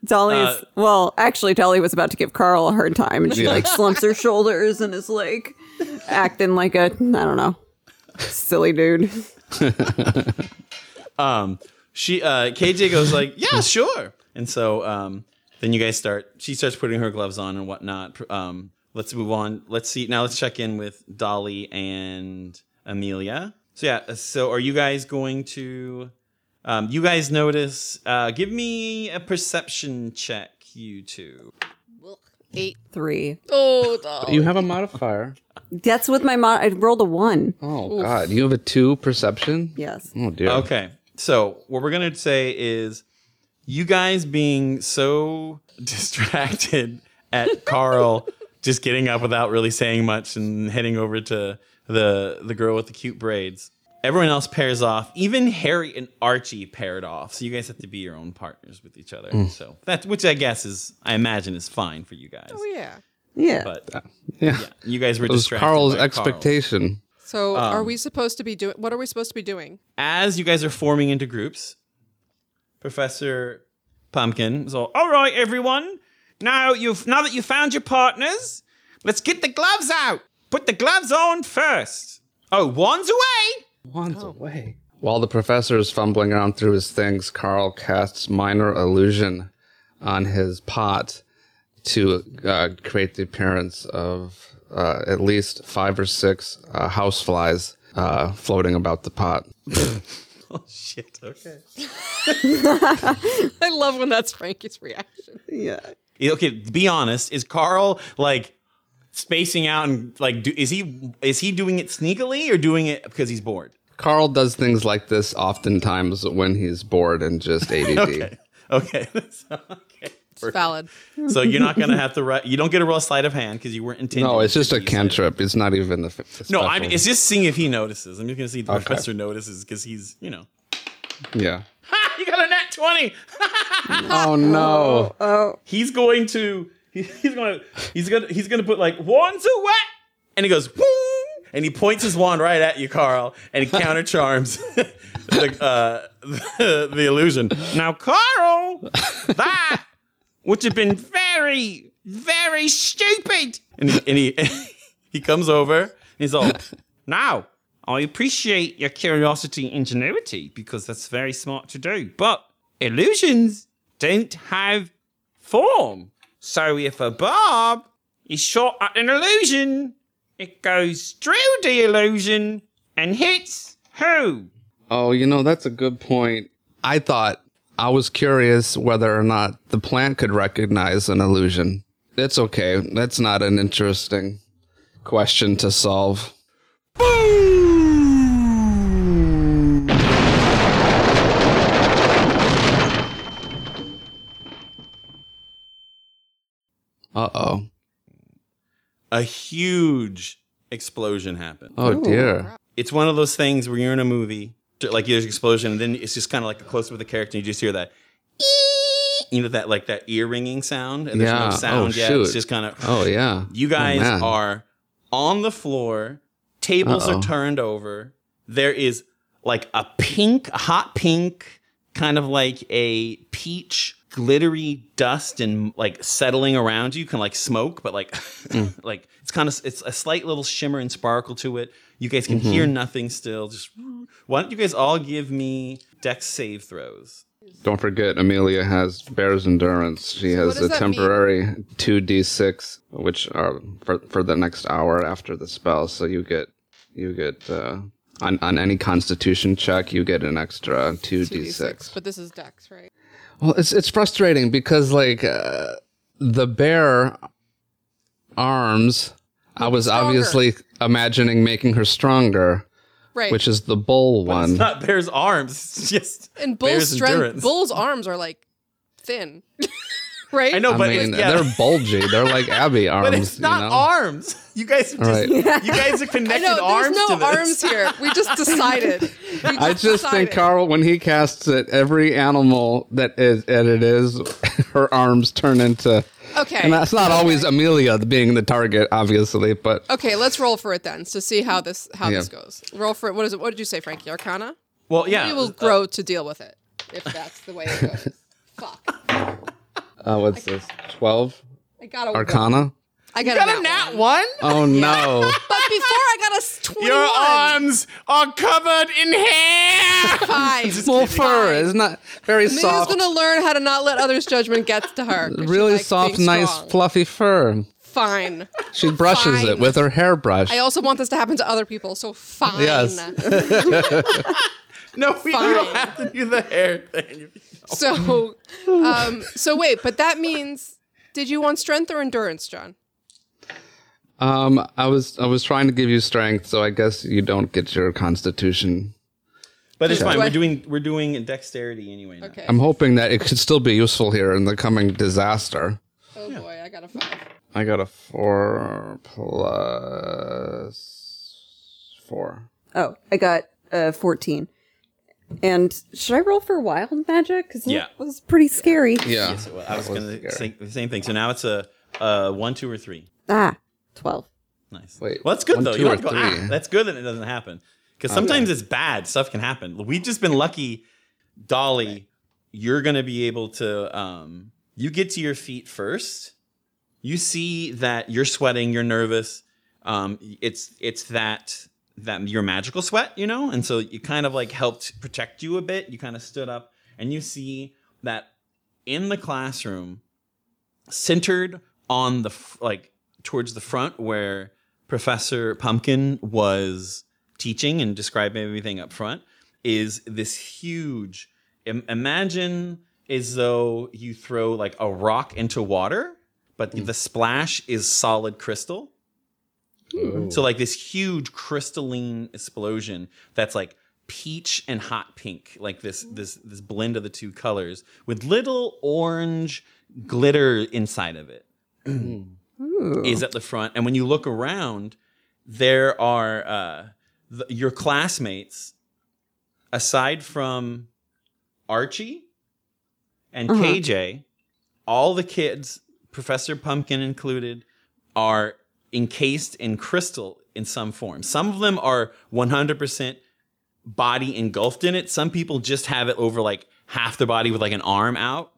Dolly's Uh, well, actually, Dolly was about to give Carl a hard time, and she Yeah. like slumps her shoulders and is like acting like a I don't know, silly dude. um she uh KJ goes like, "Yeah, sure." And so um then you guys start she starts putting her gloves on and whatnot. Um let's move on. Let's see. Now let's check in with Dolly and Amelia. So yeah, so are you guys going to um you guys notice uh give me a perception check you two. Eight. Three. Oh, Dolly. you have a modifier. That's with my mod. I rolled a one. Oh, God. You have a two perception? Yes. Oh, dear. Okay. So what we're gonna say is, you guys being so distracted at Carl just getting up without really saying much and heading over to the the girl with the cute braids. Everyone else pairs off. Even Harry and Archie paired off. So you guys have to be your own partners with each other. So that, which I guess is, I imagine, is fine for you guys. Oh, yeah. Yeah. But Yeah. yeah, you guys were It was. Carl's by Carl. expectation. So, are Um, we supposed to be doing? What are we supposed to be doing? as you guys are forming into groups, Professor Pumpkin is all, all right, everyone, Now you've now that you've found your partners, let's get the gloves out. Put the gloves on first. Oh, one's away. Wands away. While the professor is fumbling around through his things, Carl casts minor illusion on his pot to uh, create the appearance of uh, at least five or six uh, houseflies uh, floating about the pot. Oh shit. Okay. I love when that's Frankie's reaction. Yeah. Okay, be honest. Is Carl like spacing out and like do, is he is he doing it sneakily or doing it because he's bored? Carl does things like this oftentimes when he's bored and just ADD. okay. Okay. okay. It's valid. so you're not gonna have to write. You don't get a real sleight of hand because you weren't intending. No, it's just a cantrip. It. It's not even the. the no, I'm, it's just seeing if he notices. I'm just gonna see if the okay. professor notices because he's you know. Yeah. Ha! You got a net. 20. oh no. Oh, oh. He's going to he's going to he's going to he's going to put like one two what? And he goes and he points his wand right at you, Carl, and he counter charms the, uh, the, the illusion. Now, Carl, that would have been very very stupid. And he, and he, he comes over and he's all, now, I appreciate your curiosity and ingenuity because that's very smart to do. But illusions don't have form. So if a barb is shot at an illusion, it goes through the illusion and hits who? Oh, you know, that's a good point. I thought I was curious whether or not the plant could recognize an illusion. It's okay. That's not an interesting question to solve. Uh oh. a huge explosion happened. Oh dear. It's one of those things where you're in a movie, like there's an explosion, and then it's just kind of like a close up of the character, and you just hear that, you know, that like that ear ringing sound, and there's Yeah. no sound Oh, yet. shoot. It's just kind of, Oh yeah. you guys man. are on the floor, tables Uh-oh. are turned over. There is like a pink, a hot pink, kind of like a peach glittery dust and like settling around you, can like smoke, but like Mm. like it's kind of it's a slight little shimmer and sparkle to it. You guys can Mm-hmm. hear nothing still. Just why don't you guys all give me dex save throws? Don't forget, Amelia has Bear's Endurance. She what has a that mean? temporary 2d6, which are for, for the next hour after the spell. So you get, you get, uh, on, on any constitution check, you get an extra 2d6. But this is Dex, right? Well, it's, it's frustrating because, like, uh, the bear arms, I was stronger. obviously imagining making her stronger, Right. which is the bull It's one. not Bear's arms. It's just and Bull's Bear's strength. endurance. Bull's arms are like thin, right? I know, I but mean, yeah. they're bulgy. They're like Abby arms. But it's not you know? arms. You guys are just Right. you guys are I connected know. There's arms no to this. arms here. We just decided. We I just think. Carl, when he casts it, every animal that is and it is, her arms turn into. Okay. And that's not always Amelia being the target, obviously, but Okay, let's roll for it then to see how this how Yeah. this goes. Roll for it. What is it? What did you say, Frankie? Arcana. Well, yeah. We will grow to deal with it if that's the way it goes. Fuck. Uh, what's this? Twelve I got a Arcana. I got, got a a nat nat one. one. Oh no! But before I got a s- twenty-one. Your arms are covered in hair. Five. Full fur Fine. is not very Amelia's soft. gonna learn how to not let others' judgment get to her. Really likes soft, nice, strong. fluffy fur. Fine. She brushes Fine. it with her hairbrush. I also want this to happen to other people, so fine. Yes. no, we, you don't have to do the hair thing. So, um, so wait, but that means, did you want strength or endurance, John? um, I was I was trying to give you strength, so I guess you don't get your constitution. But it's fine. Do We're doing we're doing dexterity anyway. Now. Okay. I'm hoping that it could still be useful here in the coming disaster. oh boy, I got a five. I got a four plus four. oh, I got uh, 14. And should I roll for wild magic? Because Yeah. that was pretty scary. Yeah. Yes, well, I was was going to say the same thing. So now it's a, a one, two, or three. Ah, 12. Nice. Wait, well, that's good one, though. You don't go, ah, that's good that it doesn't happen. Because sometimes it's bad. Stuff can happen. We've just been lucky, Dolly. You're going to be able to. Um, you get to your feet first, you see that you're sweating, you're nervous. Um, it's it's that that your magical sweat, you know, and so it kind of like helped protect you a bit. You kind of stood up, and you see that in the classroom, centered on the f- like towards the front where Professor Pumpkin was teaching and describing everything up front, is this huge. Im- imagine as though you throw like a rock into water, but hmm. the splash is solid crystal. So like this huge crystalline explosion that's like peach and hot pink, like this this this blend of the two colors with little orange glitter inside of it. Is at the front. And when you look around, there are uh, the, your classmates, aside from Archie and KJ, all the kids, Professor Pumpkin included, are encased in crystal in some form. Some of them are 100% body engulfed in it. Some people just have it over like half their body with like an arm out.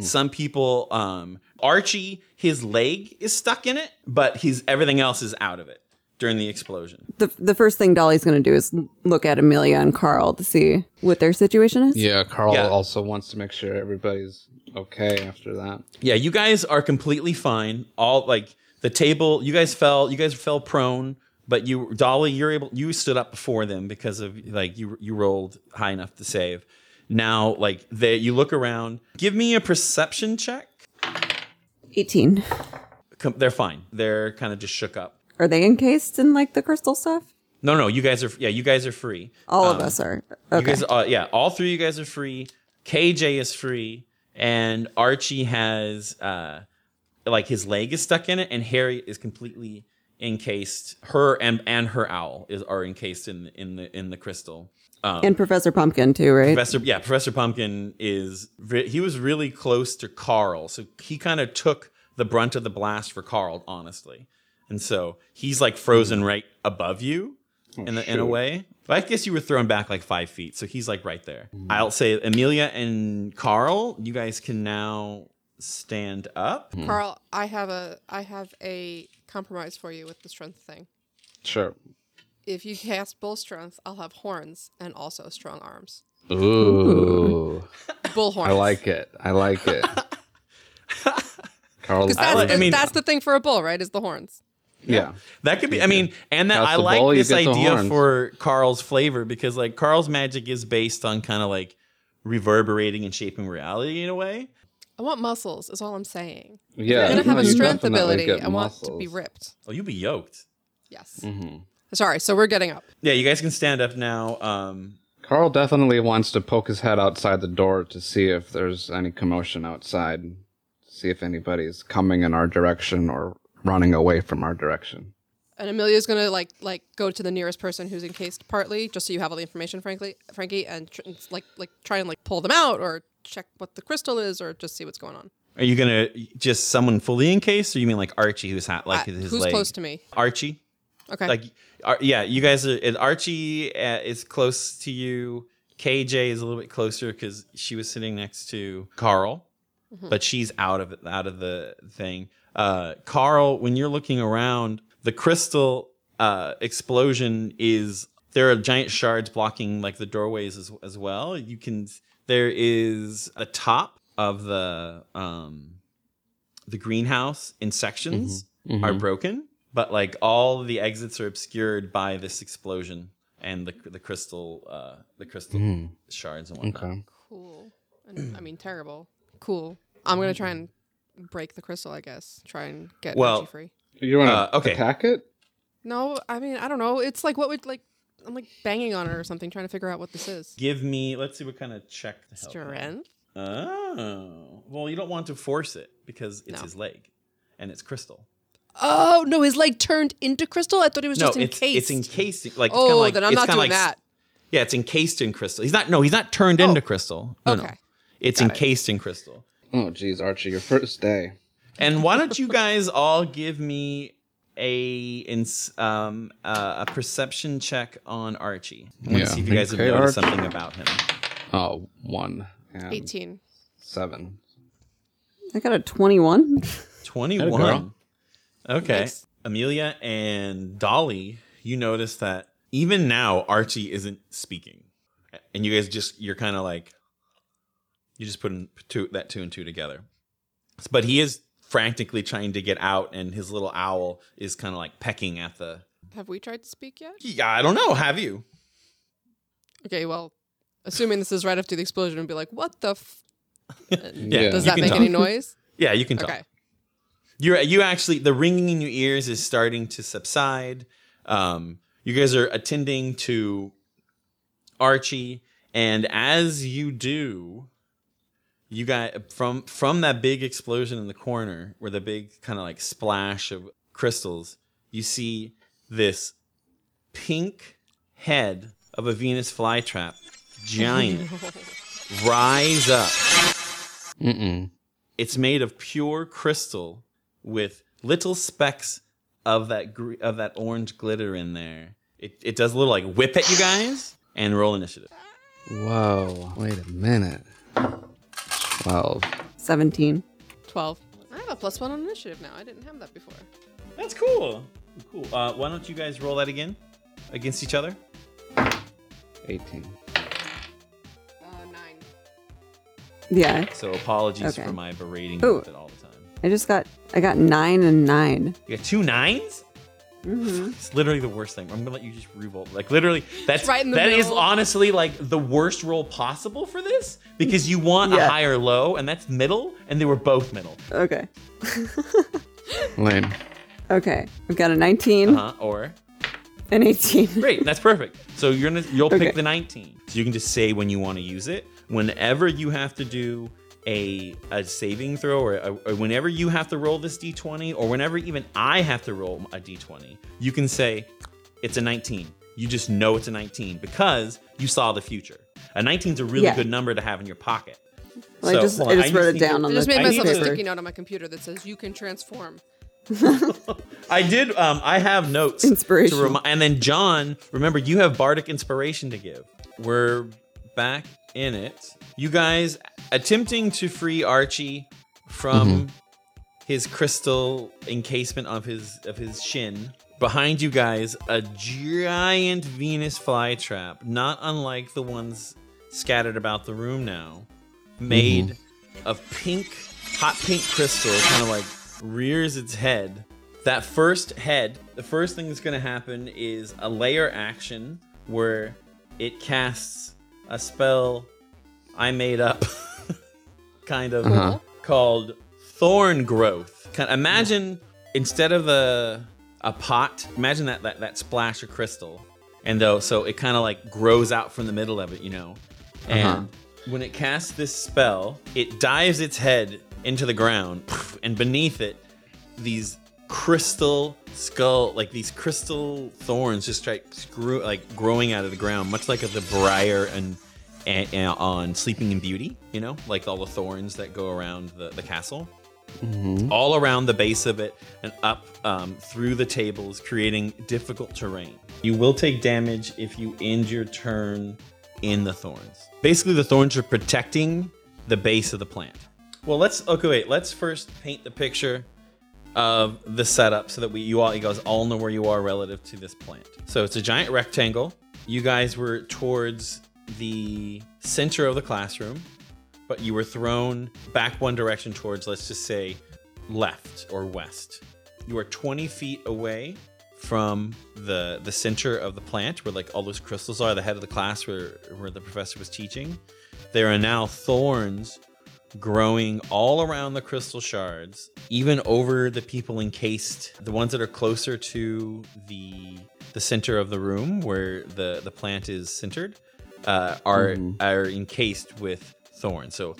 Some people, um, Archie, his leg is stuck in it, but he's everything else is out of it during the explosion. The the first thing Dolly's going to do is look at Amelia and Carl to see what their situation is. Yeah, Carl Yeah. also wants to make sure everybody's okay after that. Yeah, you guys are completely fine. All like the table, you guys fell, you guys fell prone, but you, Dolly, you're able, you stood up before them because of like you, you rolled high enough to save. Now, like they, you look around. Give me a perception check. 18. Com- They're fine. They're kind of just shook up. Are they encased in like the crystal stuff? No, no, you guys are. Yeah, you guys are free. All Um, of us are. You guys, uh, yeah, all three of you guys are free. KJ is free, and Archie has uh, like his leg is stuck in it, and Harry is completely encased. Her and and her owl is are encased in in the in the crystal. Um, and Professor Pumpkin too, right? Professor, yeah, Professor Pumpkin is re- he was really close to Carl, so he kind of took the brunt of the blast for Carl, honestly, and so he's like frozen right above you in the, in a way. But I guess you were thrown back like five feet, so he's like right there. I'll say Amelia and Carl, you guys can now stand up. Hmm. Carl, I have a I have a compromise for you with the strength thing. Sure. If you cast bull strength, I'll have horns and also strong arms. Ooh. Bull horns. I like it. I like it. Carl, Because that's, like- the, I mean- that's the thing for a bull, right? Is the horns. yeah. That could be. I mean, and that Cast I like ball, you this idea for Carl's flavor because like Carl's magic is based on kind of like reverberating and shaping reality in a way. I want muscles. Is all I'm saying. Yeah. I'm gonna have a strength ability. I want to be ripped. Oh, you'll be yoked. Yes. Mm-hmm. Sorry. So we're getting up. Yeah, you guys can stand up now. Um, Carl definitely wants to poke his head outside the door to see if there's any commotion outside, see if anybody's coming in our direction or running away from our direction. And Amelia's gonna like like go to the nearest person who's encased partly, just so you have all the information, frankly, Frankie, and tr- and, like like try and like pull them out or check what the crystal is or just see what's going on. are you gonna just someone fully encased, or you mean like Archie, who's ha- like Uh, his who's leg? close to me? Archie. Okay. Like, Ar- yeah, you guys are. and Archie uh, is close to you. KJ is a little bit closer because she was sitting next to Carl, but she's out of it, out of the thing. Uh, Carl, when you're looking around, the crystal uh, explosion is there are giant shards blocking like the doorways as as well. You can there is a top of the um the greenhouse in sections are broken, but like all the exits are obscured by this explosion and the the crystal uh the crystal shards and whatnot. Okay. cool. And, I mean, terrible. Cool. I'm gonna try and break the crystal. I guess. Try and get Well- free. You want to Uh, okay. attack it? No, I mean I don't know. It's like what would like I'm like banging on it or something, trying to figure out what this is. Give me let's see what kind of check to help. you. Strength. Oh. Well, you don't want to force it because it's No. his leg and it's crystal. Oh no, his leg turned into crystal. I thought he was No, just it's encased. it's encased like it's oh, kinda like, then I'm it's not kinda doing like, that. Yeah, it's encased in crystal. He's not no, he's not turned Oh. into crystal. No, no. Okay. It's Got it. encased in crystal. Oh, geez, Archie, your first day. And why don't you guys all give me a ins- um uh, a perception check on Archie? I want Yeah. to see if you guys have Okay, noticed Archie. something about him. Oh, one and 18. seven. I got a 21. 21. Okay. Nice. Amelia and Dolly, you notice that even now Archie isn't speaking. And you guys just you're kind of like you just putting two, that two and two together. But he is frantically trying to get out and his little owl is kind of like pecking at the Have we tried to speak yet? Yeah, I don't know, have you? Okay, well, assuming this is right after the explosion, and be like, "What the? F-? Yeah. Does that make talk. any noise?" Yeah, you can talk. Okay. You're you actually the ringing in your ears is starting to subside. Um, you guys are attending to Archie, and as you do, you got from from that big explosion in the corner, where the big kind of like splash of crystals, you see this pink head of a Venus flytrap, giant, rise up. Mm-mm. It's made of pure crystal with little specks of that gr- of that orange glitter in there. It, it does a little like whip at you guys and roll initiative. Whoa. Wait a minute. 12. 17. Twelve. I have a plus one on initiative now. I didn't have that before. That's cool. Cool. Uh, why don't you guys roll that again against each other? 18. Uh, nine. Yeah. So apologies Okay. for my berating Ooh. it all the time. I just got, I got nine and nine. You got two 9s Mm-hmm. It's literally the worst thing. I'm gonna let you just revolt. Like literally, that's right in the that is honestly like the worst roll possible for this because you want a Yeah. high or low, and that's middle, and they were both middle. Okay. Lame. Okay. I've got a 19 Uh huh. Or an 18. great, that's perfect. So you're gonna you'll Okay. pick the 19. So you can just say when you want to use it. Whenever you have to do a a saving throw, or, or whenever you have to roll this d20, or whenever even I have to roll a d20, you can say it's a 19. You just know it's a 19 because you saw the future. A 19 is a really Yeah. good number to have in your pocket. Well, I just, hold I just need- wrote it down to- I on just the made myself a sticky note on my computer that says "You can transform." I did. Um, I have notes. Inspirational. To remi- and then John, remember you have bardic inspiration to give. We're back in it. You guys attempting to free Archie from mm-hmm. his crystal encasement of his of his shin. Behind you guys, a giant Venus flytrap, not unlike the ones scattered about the room now, mm-hmm. made of pink, hot pink crystal, kind of like rears its head. That first head, the first thing that's going to happen is a lair action where it casts a spell I made up, kind of Uh-huh. called Thorn Growth. Imagine instead of a a pot, imagine that that, that splash of crystal, and though so it kind of like grows out from the middle of it, you know, and when it casts this spell, it dives its head into the ground, and beneath it, these crystal skull, like these crystal thorns, just like screw, like growing out of the ground, much like the briar and, and, and on Sleeping in Beauty, you know, like all the thorns that go around the, the castle all around the base of it and up um, through the tables, creating difficult terrain. You will take damage if you end your turn in the thorns. Basically, the thorns are protecting the base of the plant. Well, let's okay. Wait, let's first paint the picture of the setup so that we you all you guys all know where you are relative to this plant. So it's a giant rectangle. You guys were towards the center of the classroom but you were thrown back one direction towards, let's just say, left or west. You are 20 feet away from the the center of the plant where like all those crystals are, the head of the class where where the professor was teaching. There are now thorns growing all around the crystal shards, even over the people encased, the ones that are closer to the the center of the room where the the plant is centered, uh, are are encased with thorns. So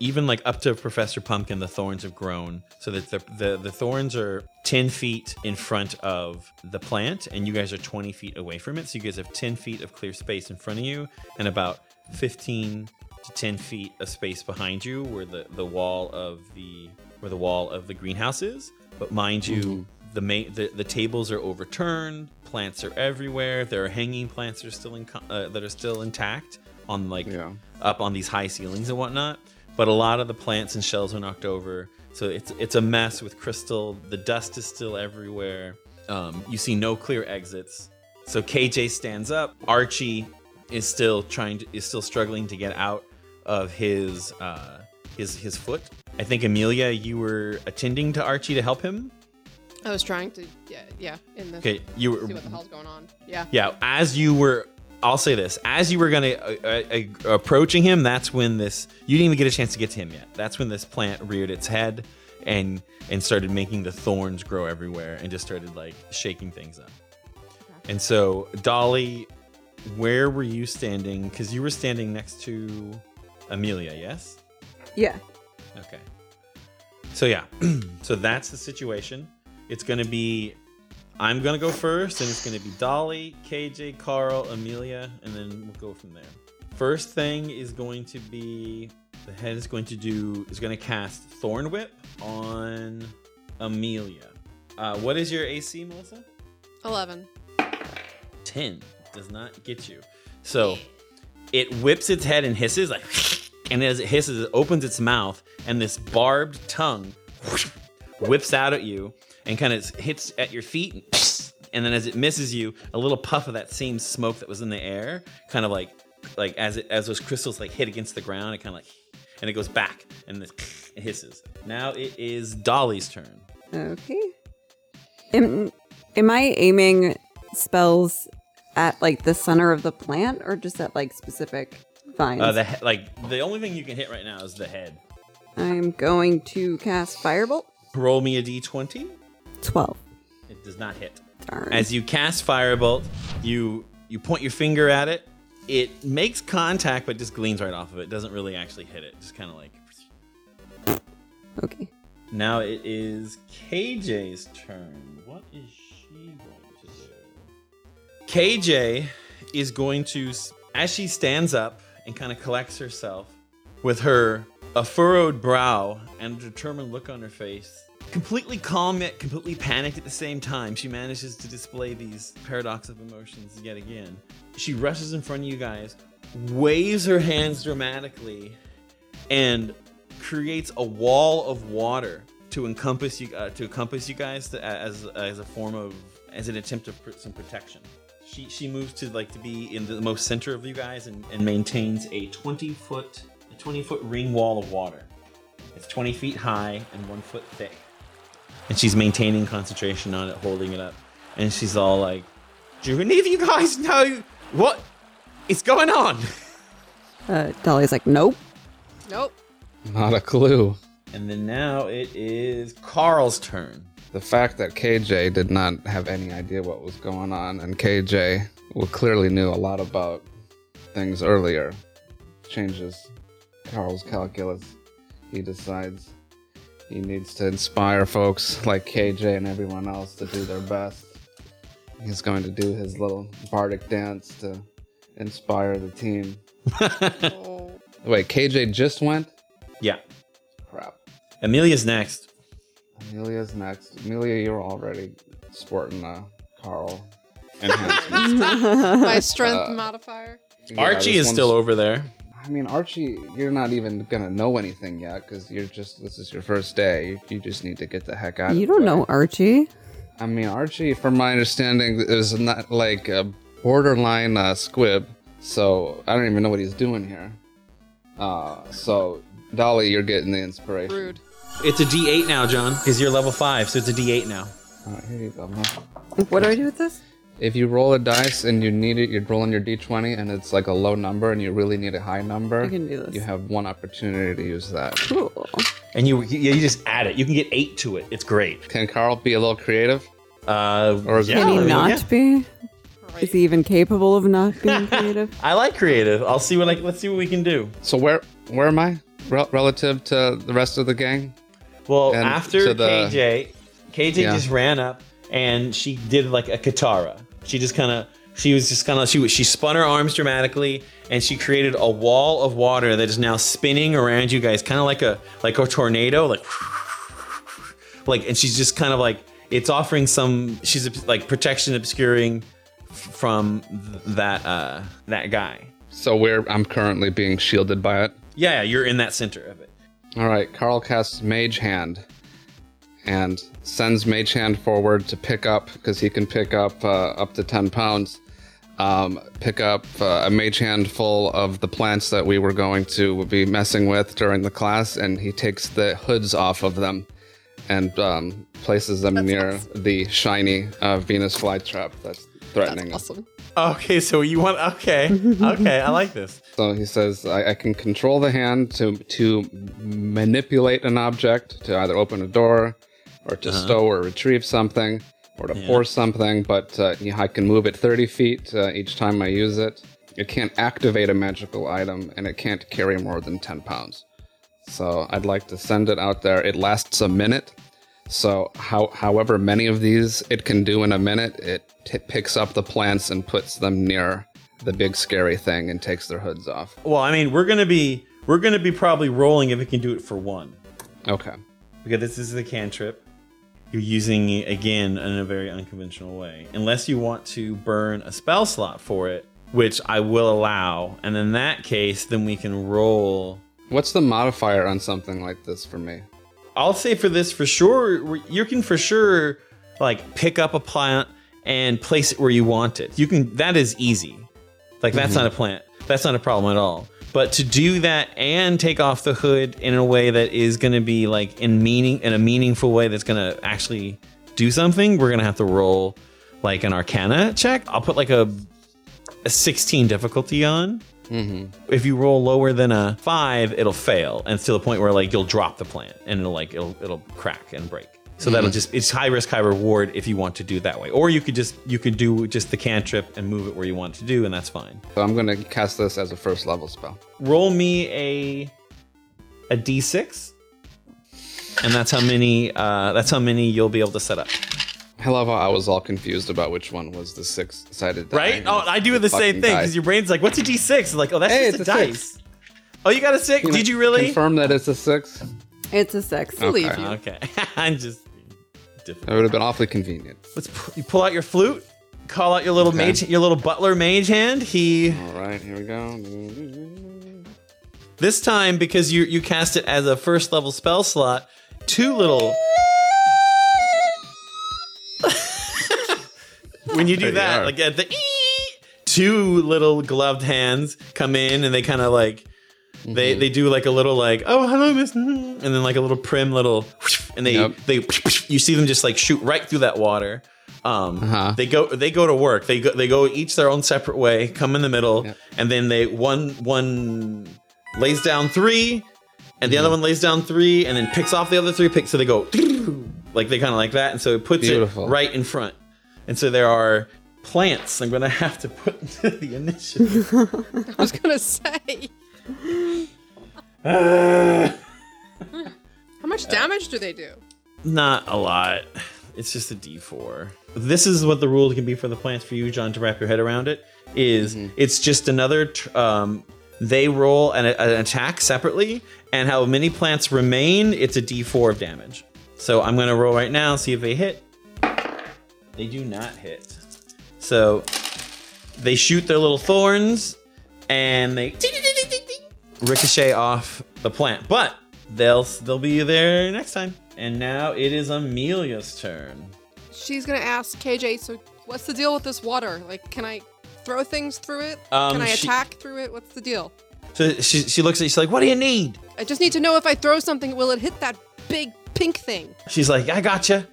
even like up to Professor Pumpkin, the thorns have grown so that the, the the thorns are ten feet in front of the plant, and you guys are twenty feet away from it. So you guys have ten feet of clear space in front of you, and about fifteen to ten feet of space behind you, where the the wall of the where the wall of the greenhouse is. But mind you, the, ma- the the tables are overturned. Plants are everywhere. There are hanging plants that are still in uh, that are still intact on like Yeah. up on these high ceilings and whatnot. but a lot of the plants and shells are knocked over. So it's it's a mess with Crystal. The dust is still everywhere. Um, you see no clear exits. So KJ stands up. Archie is still trying to is still struggling to get out of his uh, his his foot. I think Amelia, you were attending to Archie to help him. I was trying to, yeah, yeah, in the Okay, you were see what the hell's going on. Yeah. yeah. As you were, I'll say this: as you were gonna uh, uh, uh, approaching him, that's when this you didn't even get a chance to get to him yet. That's when this plant reared its head and and started making the thorns grow everywhere and just started like shaking things up. And so, Dolly, where were you standing? Because you were standing next to Amelia, yes? Yeah. Okay. So yeah, so that's the situation. It's gonna be, I'm gonna go first, and it's gonna be Dolly, KJ, Carl, Amelia, and then we'll go from there. First thing is going to be the head is going to do is going to cast Thorn Whip on Amelia. Uh, what is your AC, Melissa? 11. 10 does not get you. So it whips its head and hisses like and as it hisses it opens its mouth and this barbed tongue whips out at you and kind of hits at your feet and then as it misses you a little puff of that same smoke that was in the air kind of like like as it as those crystals like hit against the ground it kind of like and it goes back and this it hisses now it is dolly's turn Okay. Am, am I aiming spells at like the center of the plant or just at like specific vines? uh, the he- like the only thing you can hit right now is the head I'm going to cast Firebolt. roll me a d20 12. It does not hit. Darn. As you cast Firebolt, you you point your finger at it. It makes contact, but just gleans right off of it. Doesn't really actually hit it. Just kind of like. Okay. Now it is KJ's turn. What is she going to do? KJ is going to, as she stands up and kind of collects herself, with her a furrowed brow and a determined look on her face, completely calm yet completely panicked at the same time, she manages to display these paradox of emotions yet again. She rushes in front of you guys, waves her hands dramatically, and creates a wall of water to encompass you uh, to encompass you guys to, as as a form of as an attempt of some protection. She she moves to like to be in the most center of you guys and, and maintains a 20 foot a 20 foot ring wall of water. It's 20 feet high and one foot thick, and she's maintaining concentration on it, holding it up, and she's all like, "Do any of you guys know what is going on?" Uh, Dolly's like, nope. Nope. Not a clue. And then now it is Carl's turn. The fact that KJ did not have any idea what was going on, and KJ well, clearly knew a lot about things earlier, changes Carl's calculus. He decides he needs to inspire folks like KJ and everyone else to do their best. He's going to do his little bardic dance to inspire the team. Wait, KJ just went? Yeah. Crap. Amelia's next. Amelia's next. Amelia, you're already sporting a Carl enhancement. My strength Uh, modifier. Yeah, Archie is still over there. I mean, Archie, you're not even gonna know anything yet because you're just this is your first day. You, you just need to get the heck out. You of don't way. know Archie. I mean, Archie, from my understanding, is not like a borderline uh, squib. So I don't even know what he's doing here. Uh, so Dolly, you're getting the inspiration. Rude. It's a D8 now, John, because you're level five, so it's a D8 now. All right, here you go. man. What do I do with this? If you roll a dice and you need it, you're rolling your d20 and it's like a low number and you really need a high number. I can do this. You have one opportunity to use that. Cool. And you you, you just add it. You can get eight to it. It's great. Can Carl be a little creative? Uh, Or is it- yeah, Can he not yeah. be? Is he even capable of not being creative? I like creative. I'll see what like. Let's see what we can do. So where where am I Rel- relative to the rest of the gang? Well, And after to the- KJ, KJ Yeah. just ran up and she did like a Katara. She just kind of, she was just kind of, she she spun her arms dramatically and she created a wall of water that is now spinning around you guys, kind of like a like a tornado, like like, and she's just kind of like it's offering some. She's like protection obscuring from th- that uh that guy. So where I'm currently being shielded by it. Yeah, you're in that center of it. All right, Carl casts Mage Hand and sends Mage Hand forward to pick up because he can pick up uh, up to ten pounds. Um, pick up uh, a Mage Hand full of the plants that we were going to be messing with during the class, and he takes the hoods off of them and um, places them near the shiny uh, Venus flytrap that's threatening That's us. awesome. Okay, so you want okay, okay, I like this. So he says, I, I can control the hand to to manipulate an object to either open a door, or to stow or retrieve something, or to force something. But uh, I can move it 30 feet uh, each time I use it. It can't activate a magical item, and it can't carry more than 10 pounds. So I'd like to send it out there. It lasts a minute. So how, however many of these it can do in a minute, it t- picks up the plants and puts them near the big scary thing and takes their hoods off. Well, I mean, we're gonna be we're gonna be probably rolling if it can do it for one Okay. because this is a cantrip. You're using it again in a very unconventional way, unless you want to burn a spell slot for it, which I will allow. And in that case, then we can roll. What's the modifier on something like this for me? I'll say for this for sure, you can for sure like pick up a plant and place it where you want it. You can that is easy. Like that's not a mm-hmm. plant. That's not a problem at all. But to do that and take off the hood in a way that is going to be like in meaning in a meaningful way that's going to actually do something, we're going to have to roll like an Arcana check. I'll put like a a 16 difficulty on. If you roll lower than a five, it'll fail, and it's to the point where like you'll drop the plant and it'll like it'll it'll crack and break. So that'll just it's high risk, high reward if you want to do it that way, or you could just you could do just the cantrip and move it where you want to do, and that's fine. So I'm going to cast this as a first level spell. Roll me a a d6, and that's how many uh, that's how many you'll be able to set up. I love how I was all confused about which one was the six sided die. Right? Oh, I do the same thing because your brain's like, "What's a d6?" It's like, "Oh, that's Hey, just a it's a six. dice." Oh, you got a six? Can Did you really? confirm that it's a six? It's a six. Believe Okay. you. Okay, I'm just different. That would have been awfully convenient. Let's pu- you pull out your flute, call out your little Okay. mage, your little butler mage hand. He All right, here we go. this time because you you cast it as a first level spell slot. Two little. When you do There you that, are. like at the two little gloved hands come in and they kind of like Mm-hmm. they they do like a little like oh hello miss and then like a little prim little and they Yep. they you see them just like shoot right through that water um Uh-huh. they go they go to work they go they go each their own separate way come in the middle Yep. and then they one one lays down three and the other Mm-hmm. one lays down three and then picks off the other three picks so they go like they kind of like that and so it puts Beautiful. it right in front and so there are plants i'm gonna have to put into the initiative I was gonna say. How much damage do they do? Not a lot. It's just a D4. This is what the rule can be for the plants for you, John, to wrap your head around it. Is it's just another. Tr- um, they roll an, an attack separately, and how many plants remain, it's a D4 of damage. So I'm gonna roll right now, see if they hit. They do not hit. So they shoot their little thorns, and they ricochet off the plant. But they'll they'll be there next time. And now it is Amelia's turn. She's gonna ask KJ. So, what's the deal with this water? Like, can I throw things through it? Um, can I she- attack through it? What's the deal? So she, she looks at you, she's like, What do you need? I just need to know if I throw something, will it hit that big pink thing? She's like, I gotcha.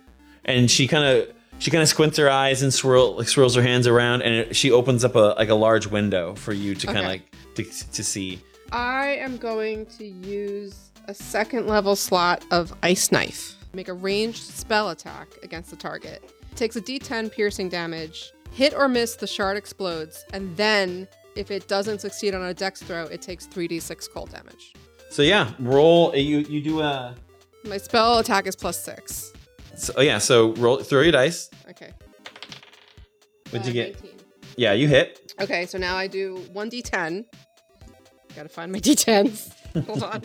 And she kind of she kind of squints her eyes and swirl like swirls her hands around, and it, she opens up a like a large window for you to kind of Okay. like to, to see. I am going to use a second level slot of Ice Knife. Make a ranged spell attack against the target. Takes a d10 piercing damage. Hit or miss, the shard explodes. And then, if it doesn't succeed on a dex throw, it takes 3d6 cold damage. So yeah, roll. You you do a. My spell attack is plus 6. So, oh yeah, so roll throw your dice. Okay. What'd Uh, you get? 19. Yeah, you hit. Okay, so now I do 1d10. Gotta find my d10s. Hold on.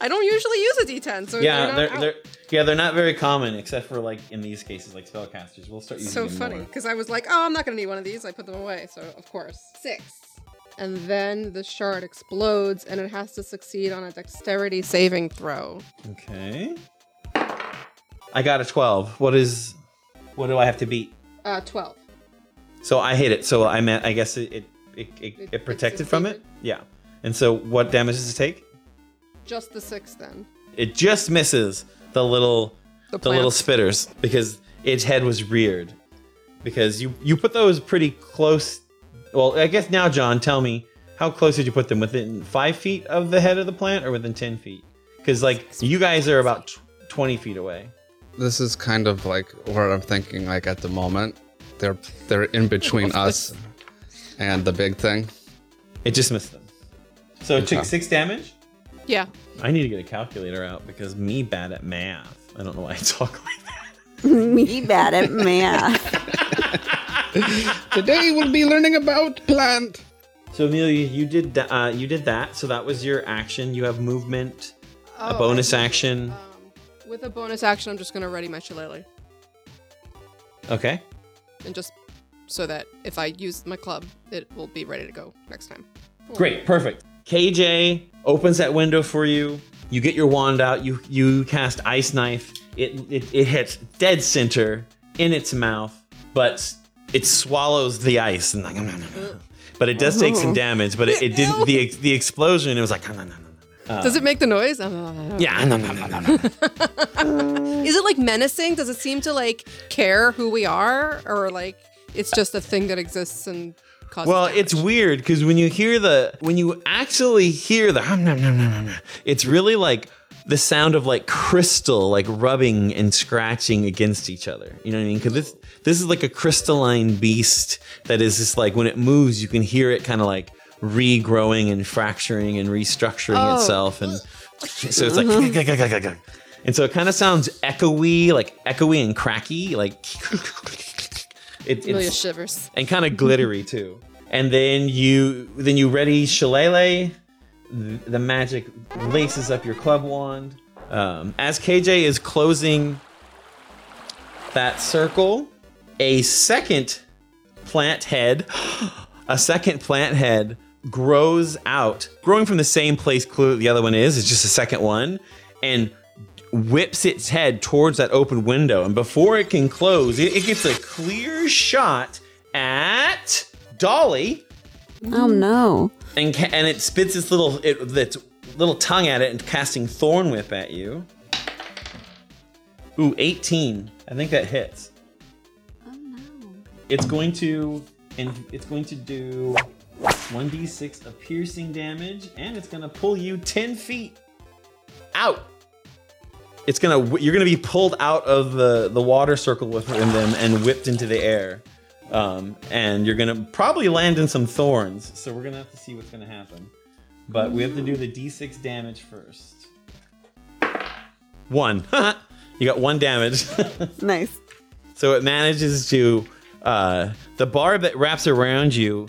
I don't usually use a d10, so Yeah, not they're they're yeah they're not very common except for like in these cases like spellcasters. We'll start using so them funny more. because I was like, oh, I'm not gonna need one of these. I put them away. So of course, six. and then the shard explodes, and it has to succeed on a dexterity saving throw. Okay. I got a 12. What is. What do I have to beat? Uh, 12. So I hit it. So I meant, I guess it it, it, it, It- protected from it? Yeah. And so what damage does it take? Just the six then. It just misses the little The, the little spitters because its head was reared. Because you you put those pretty close. Well, I guess now, John, tell me how close did you put them? Within five feet of the head of the plant, or within ten feet? Because like you guys are about tw- twenty feet away. This is kind of like what I'm thinking. Like at the moment, they're they're in between us and the big thing. It just missed them. So it took six damage. Yeah. I need to get a calculator out because me bad at math. I don't know why I talk like that. Me bad at math. Today we'll be learning about plant. So Amelia, you did tha- uh, you did that. So that was your action. You have movement, a Oh, bonus action. Um, with a bonus action, I'm just gonna ready my shillelagh, Okay. and just so that if I use my club, it will be ready to go next time. Great, perfect. KJ opens that window for you. You get your wand out. You you cast ice knife. It it, it hits dead center in its mouth, but it swallows the ice and like, but it does take some oh. damage. But it, it didn't the the explosion. It was like, Does it make the noise? yeah, nom, nom, nom, nom, nom. Is it like menacing? Does it seem to like care who we are, or like it's just a thing that exists and causes? Well, damage? it's weird because when you hear the when you actually hear the hum, nom, nom, nom, nom, it's really like the sound of like crystal like rubbing and scratching against each other. You know what I mean? Because this this is like a crystalline beast that is just like when it moves, you can hear it kind of like regrowing and fracturing and restructuring Oh. itself, and so it's like. And so it kind of sounds echoey, like echoey and cracky, like it, it's, shivers. and kind of glittery too. And then you then you ready shillelagh. The, the magic laces up your club wand. Um, as KJ is closing that circle, a second plant head, a second plant head grows out, growing from the same place clue the other one is. It's just a second one, and whips its head towards that open window. And before it can close, it, it gets a clear shot at Dolly, Oh no. and ca- and it spits its little it, its little tongue at it and casting Thorn Whip at you. Ooh, 18. I think that hits. Oh no. It's going to and it's going to do 1d6 of piercing damage, and it's gonna pull you 10 feet out. It's gonna you're gonna be pulled out of the the water circle within them and whipped into the air. Um, and you're gonna probably land in some thorns, so we're gonna have to see what's gonna happen. But we have to do the d6 damage first. One. you got one damage. Nice. So it manages to uh, the barb that wraps around you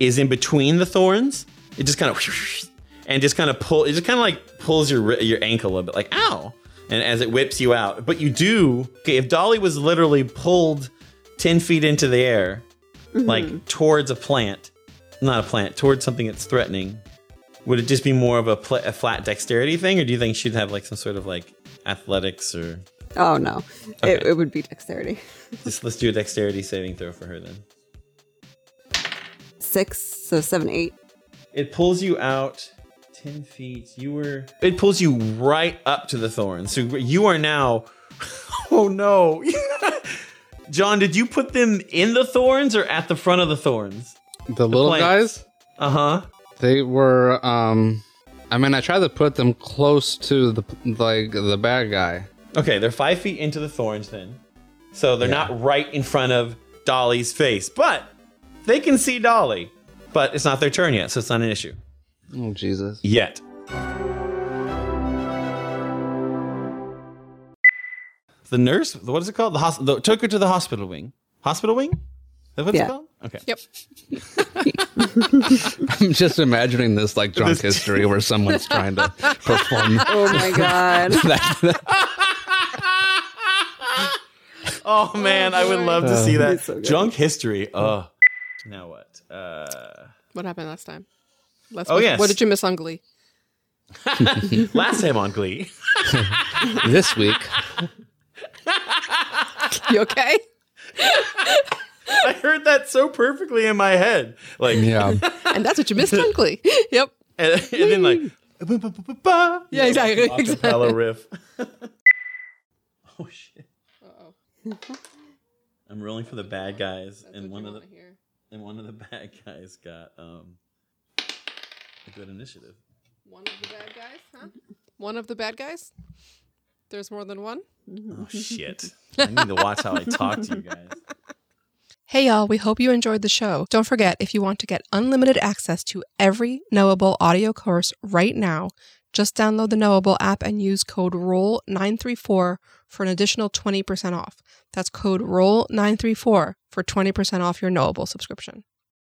is in between the thorns. It just kind of and just kind of pull. It just kind of like pulls your your ankle a little bit, like ow. And as it whips you out, but you do. Okay, if Dolly was literally pulled ten feet into the air, mm-hmm. like towards a plant, not a plant, towards something that's threatening, would it just be more of a, pl- a flat dexterity thing, or do you think she'd have like some sort of like athletics or Oh no. It, it would be dexterity. just let's do a dexterity saving throw for her then. Six, so seven, eight. It pulls you out 10 feet. You were. It pulls you right up to the thorns. So you are now. Oh no. John, did you put them in the thorns or at the front of the thorns? The little plants. guys, Uh huh. they were. um I mean, I tried to put them close to the like the bad guy. Okay, they're five feet into the thorns then. So they're not right in front of Dolly's face, but they can see Dolly. But it's not their turn yet, so it's not an issue. Oh Jesus! Yet. The nurse, what is it called? The hospital took her to the hospital wing. Hospital wing? That's what Yeah. it's called? Okay. Yep. I'm just imagining this like drunk This- history where someone's trying to perform. Oh my god. Oh man, I would oh, love to see that. It's so good. Drunk history. Oh. Now what? Uh What happened last time? Last Oh, what, yes. What did you miss on Glee? Last time on Glee. this week. You okay? I heard that so perfectly in my head. Like, Yeah. and that's what you missed on Glee. yep. and, and then like, Yeah, exactly, Acapella riff. oh shit! Uh-oh. I'm rolling for the bad guys, That's and one of the hear. And one of the bad guys got um a good initiative. One of the bad guys, huh? One of the bad guys? There's more than one? Oh shit! I need to watch how I talk to you guys. Hey y'all, we hope you enjoyed the show. Don't forget, if you want to get unlimited access to every Knowable audio course right now, just download the Knowable app and use code ROLL934 for an additional 20% off. That's code ROLL934 for 20% off your Knowable subscription.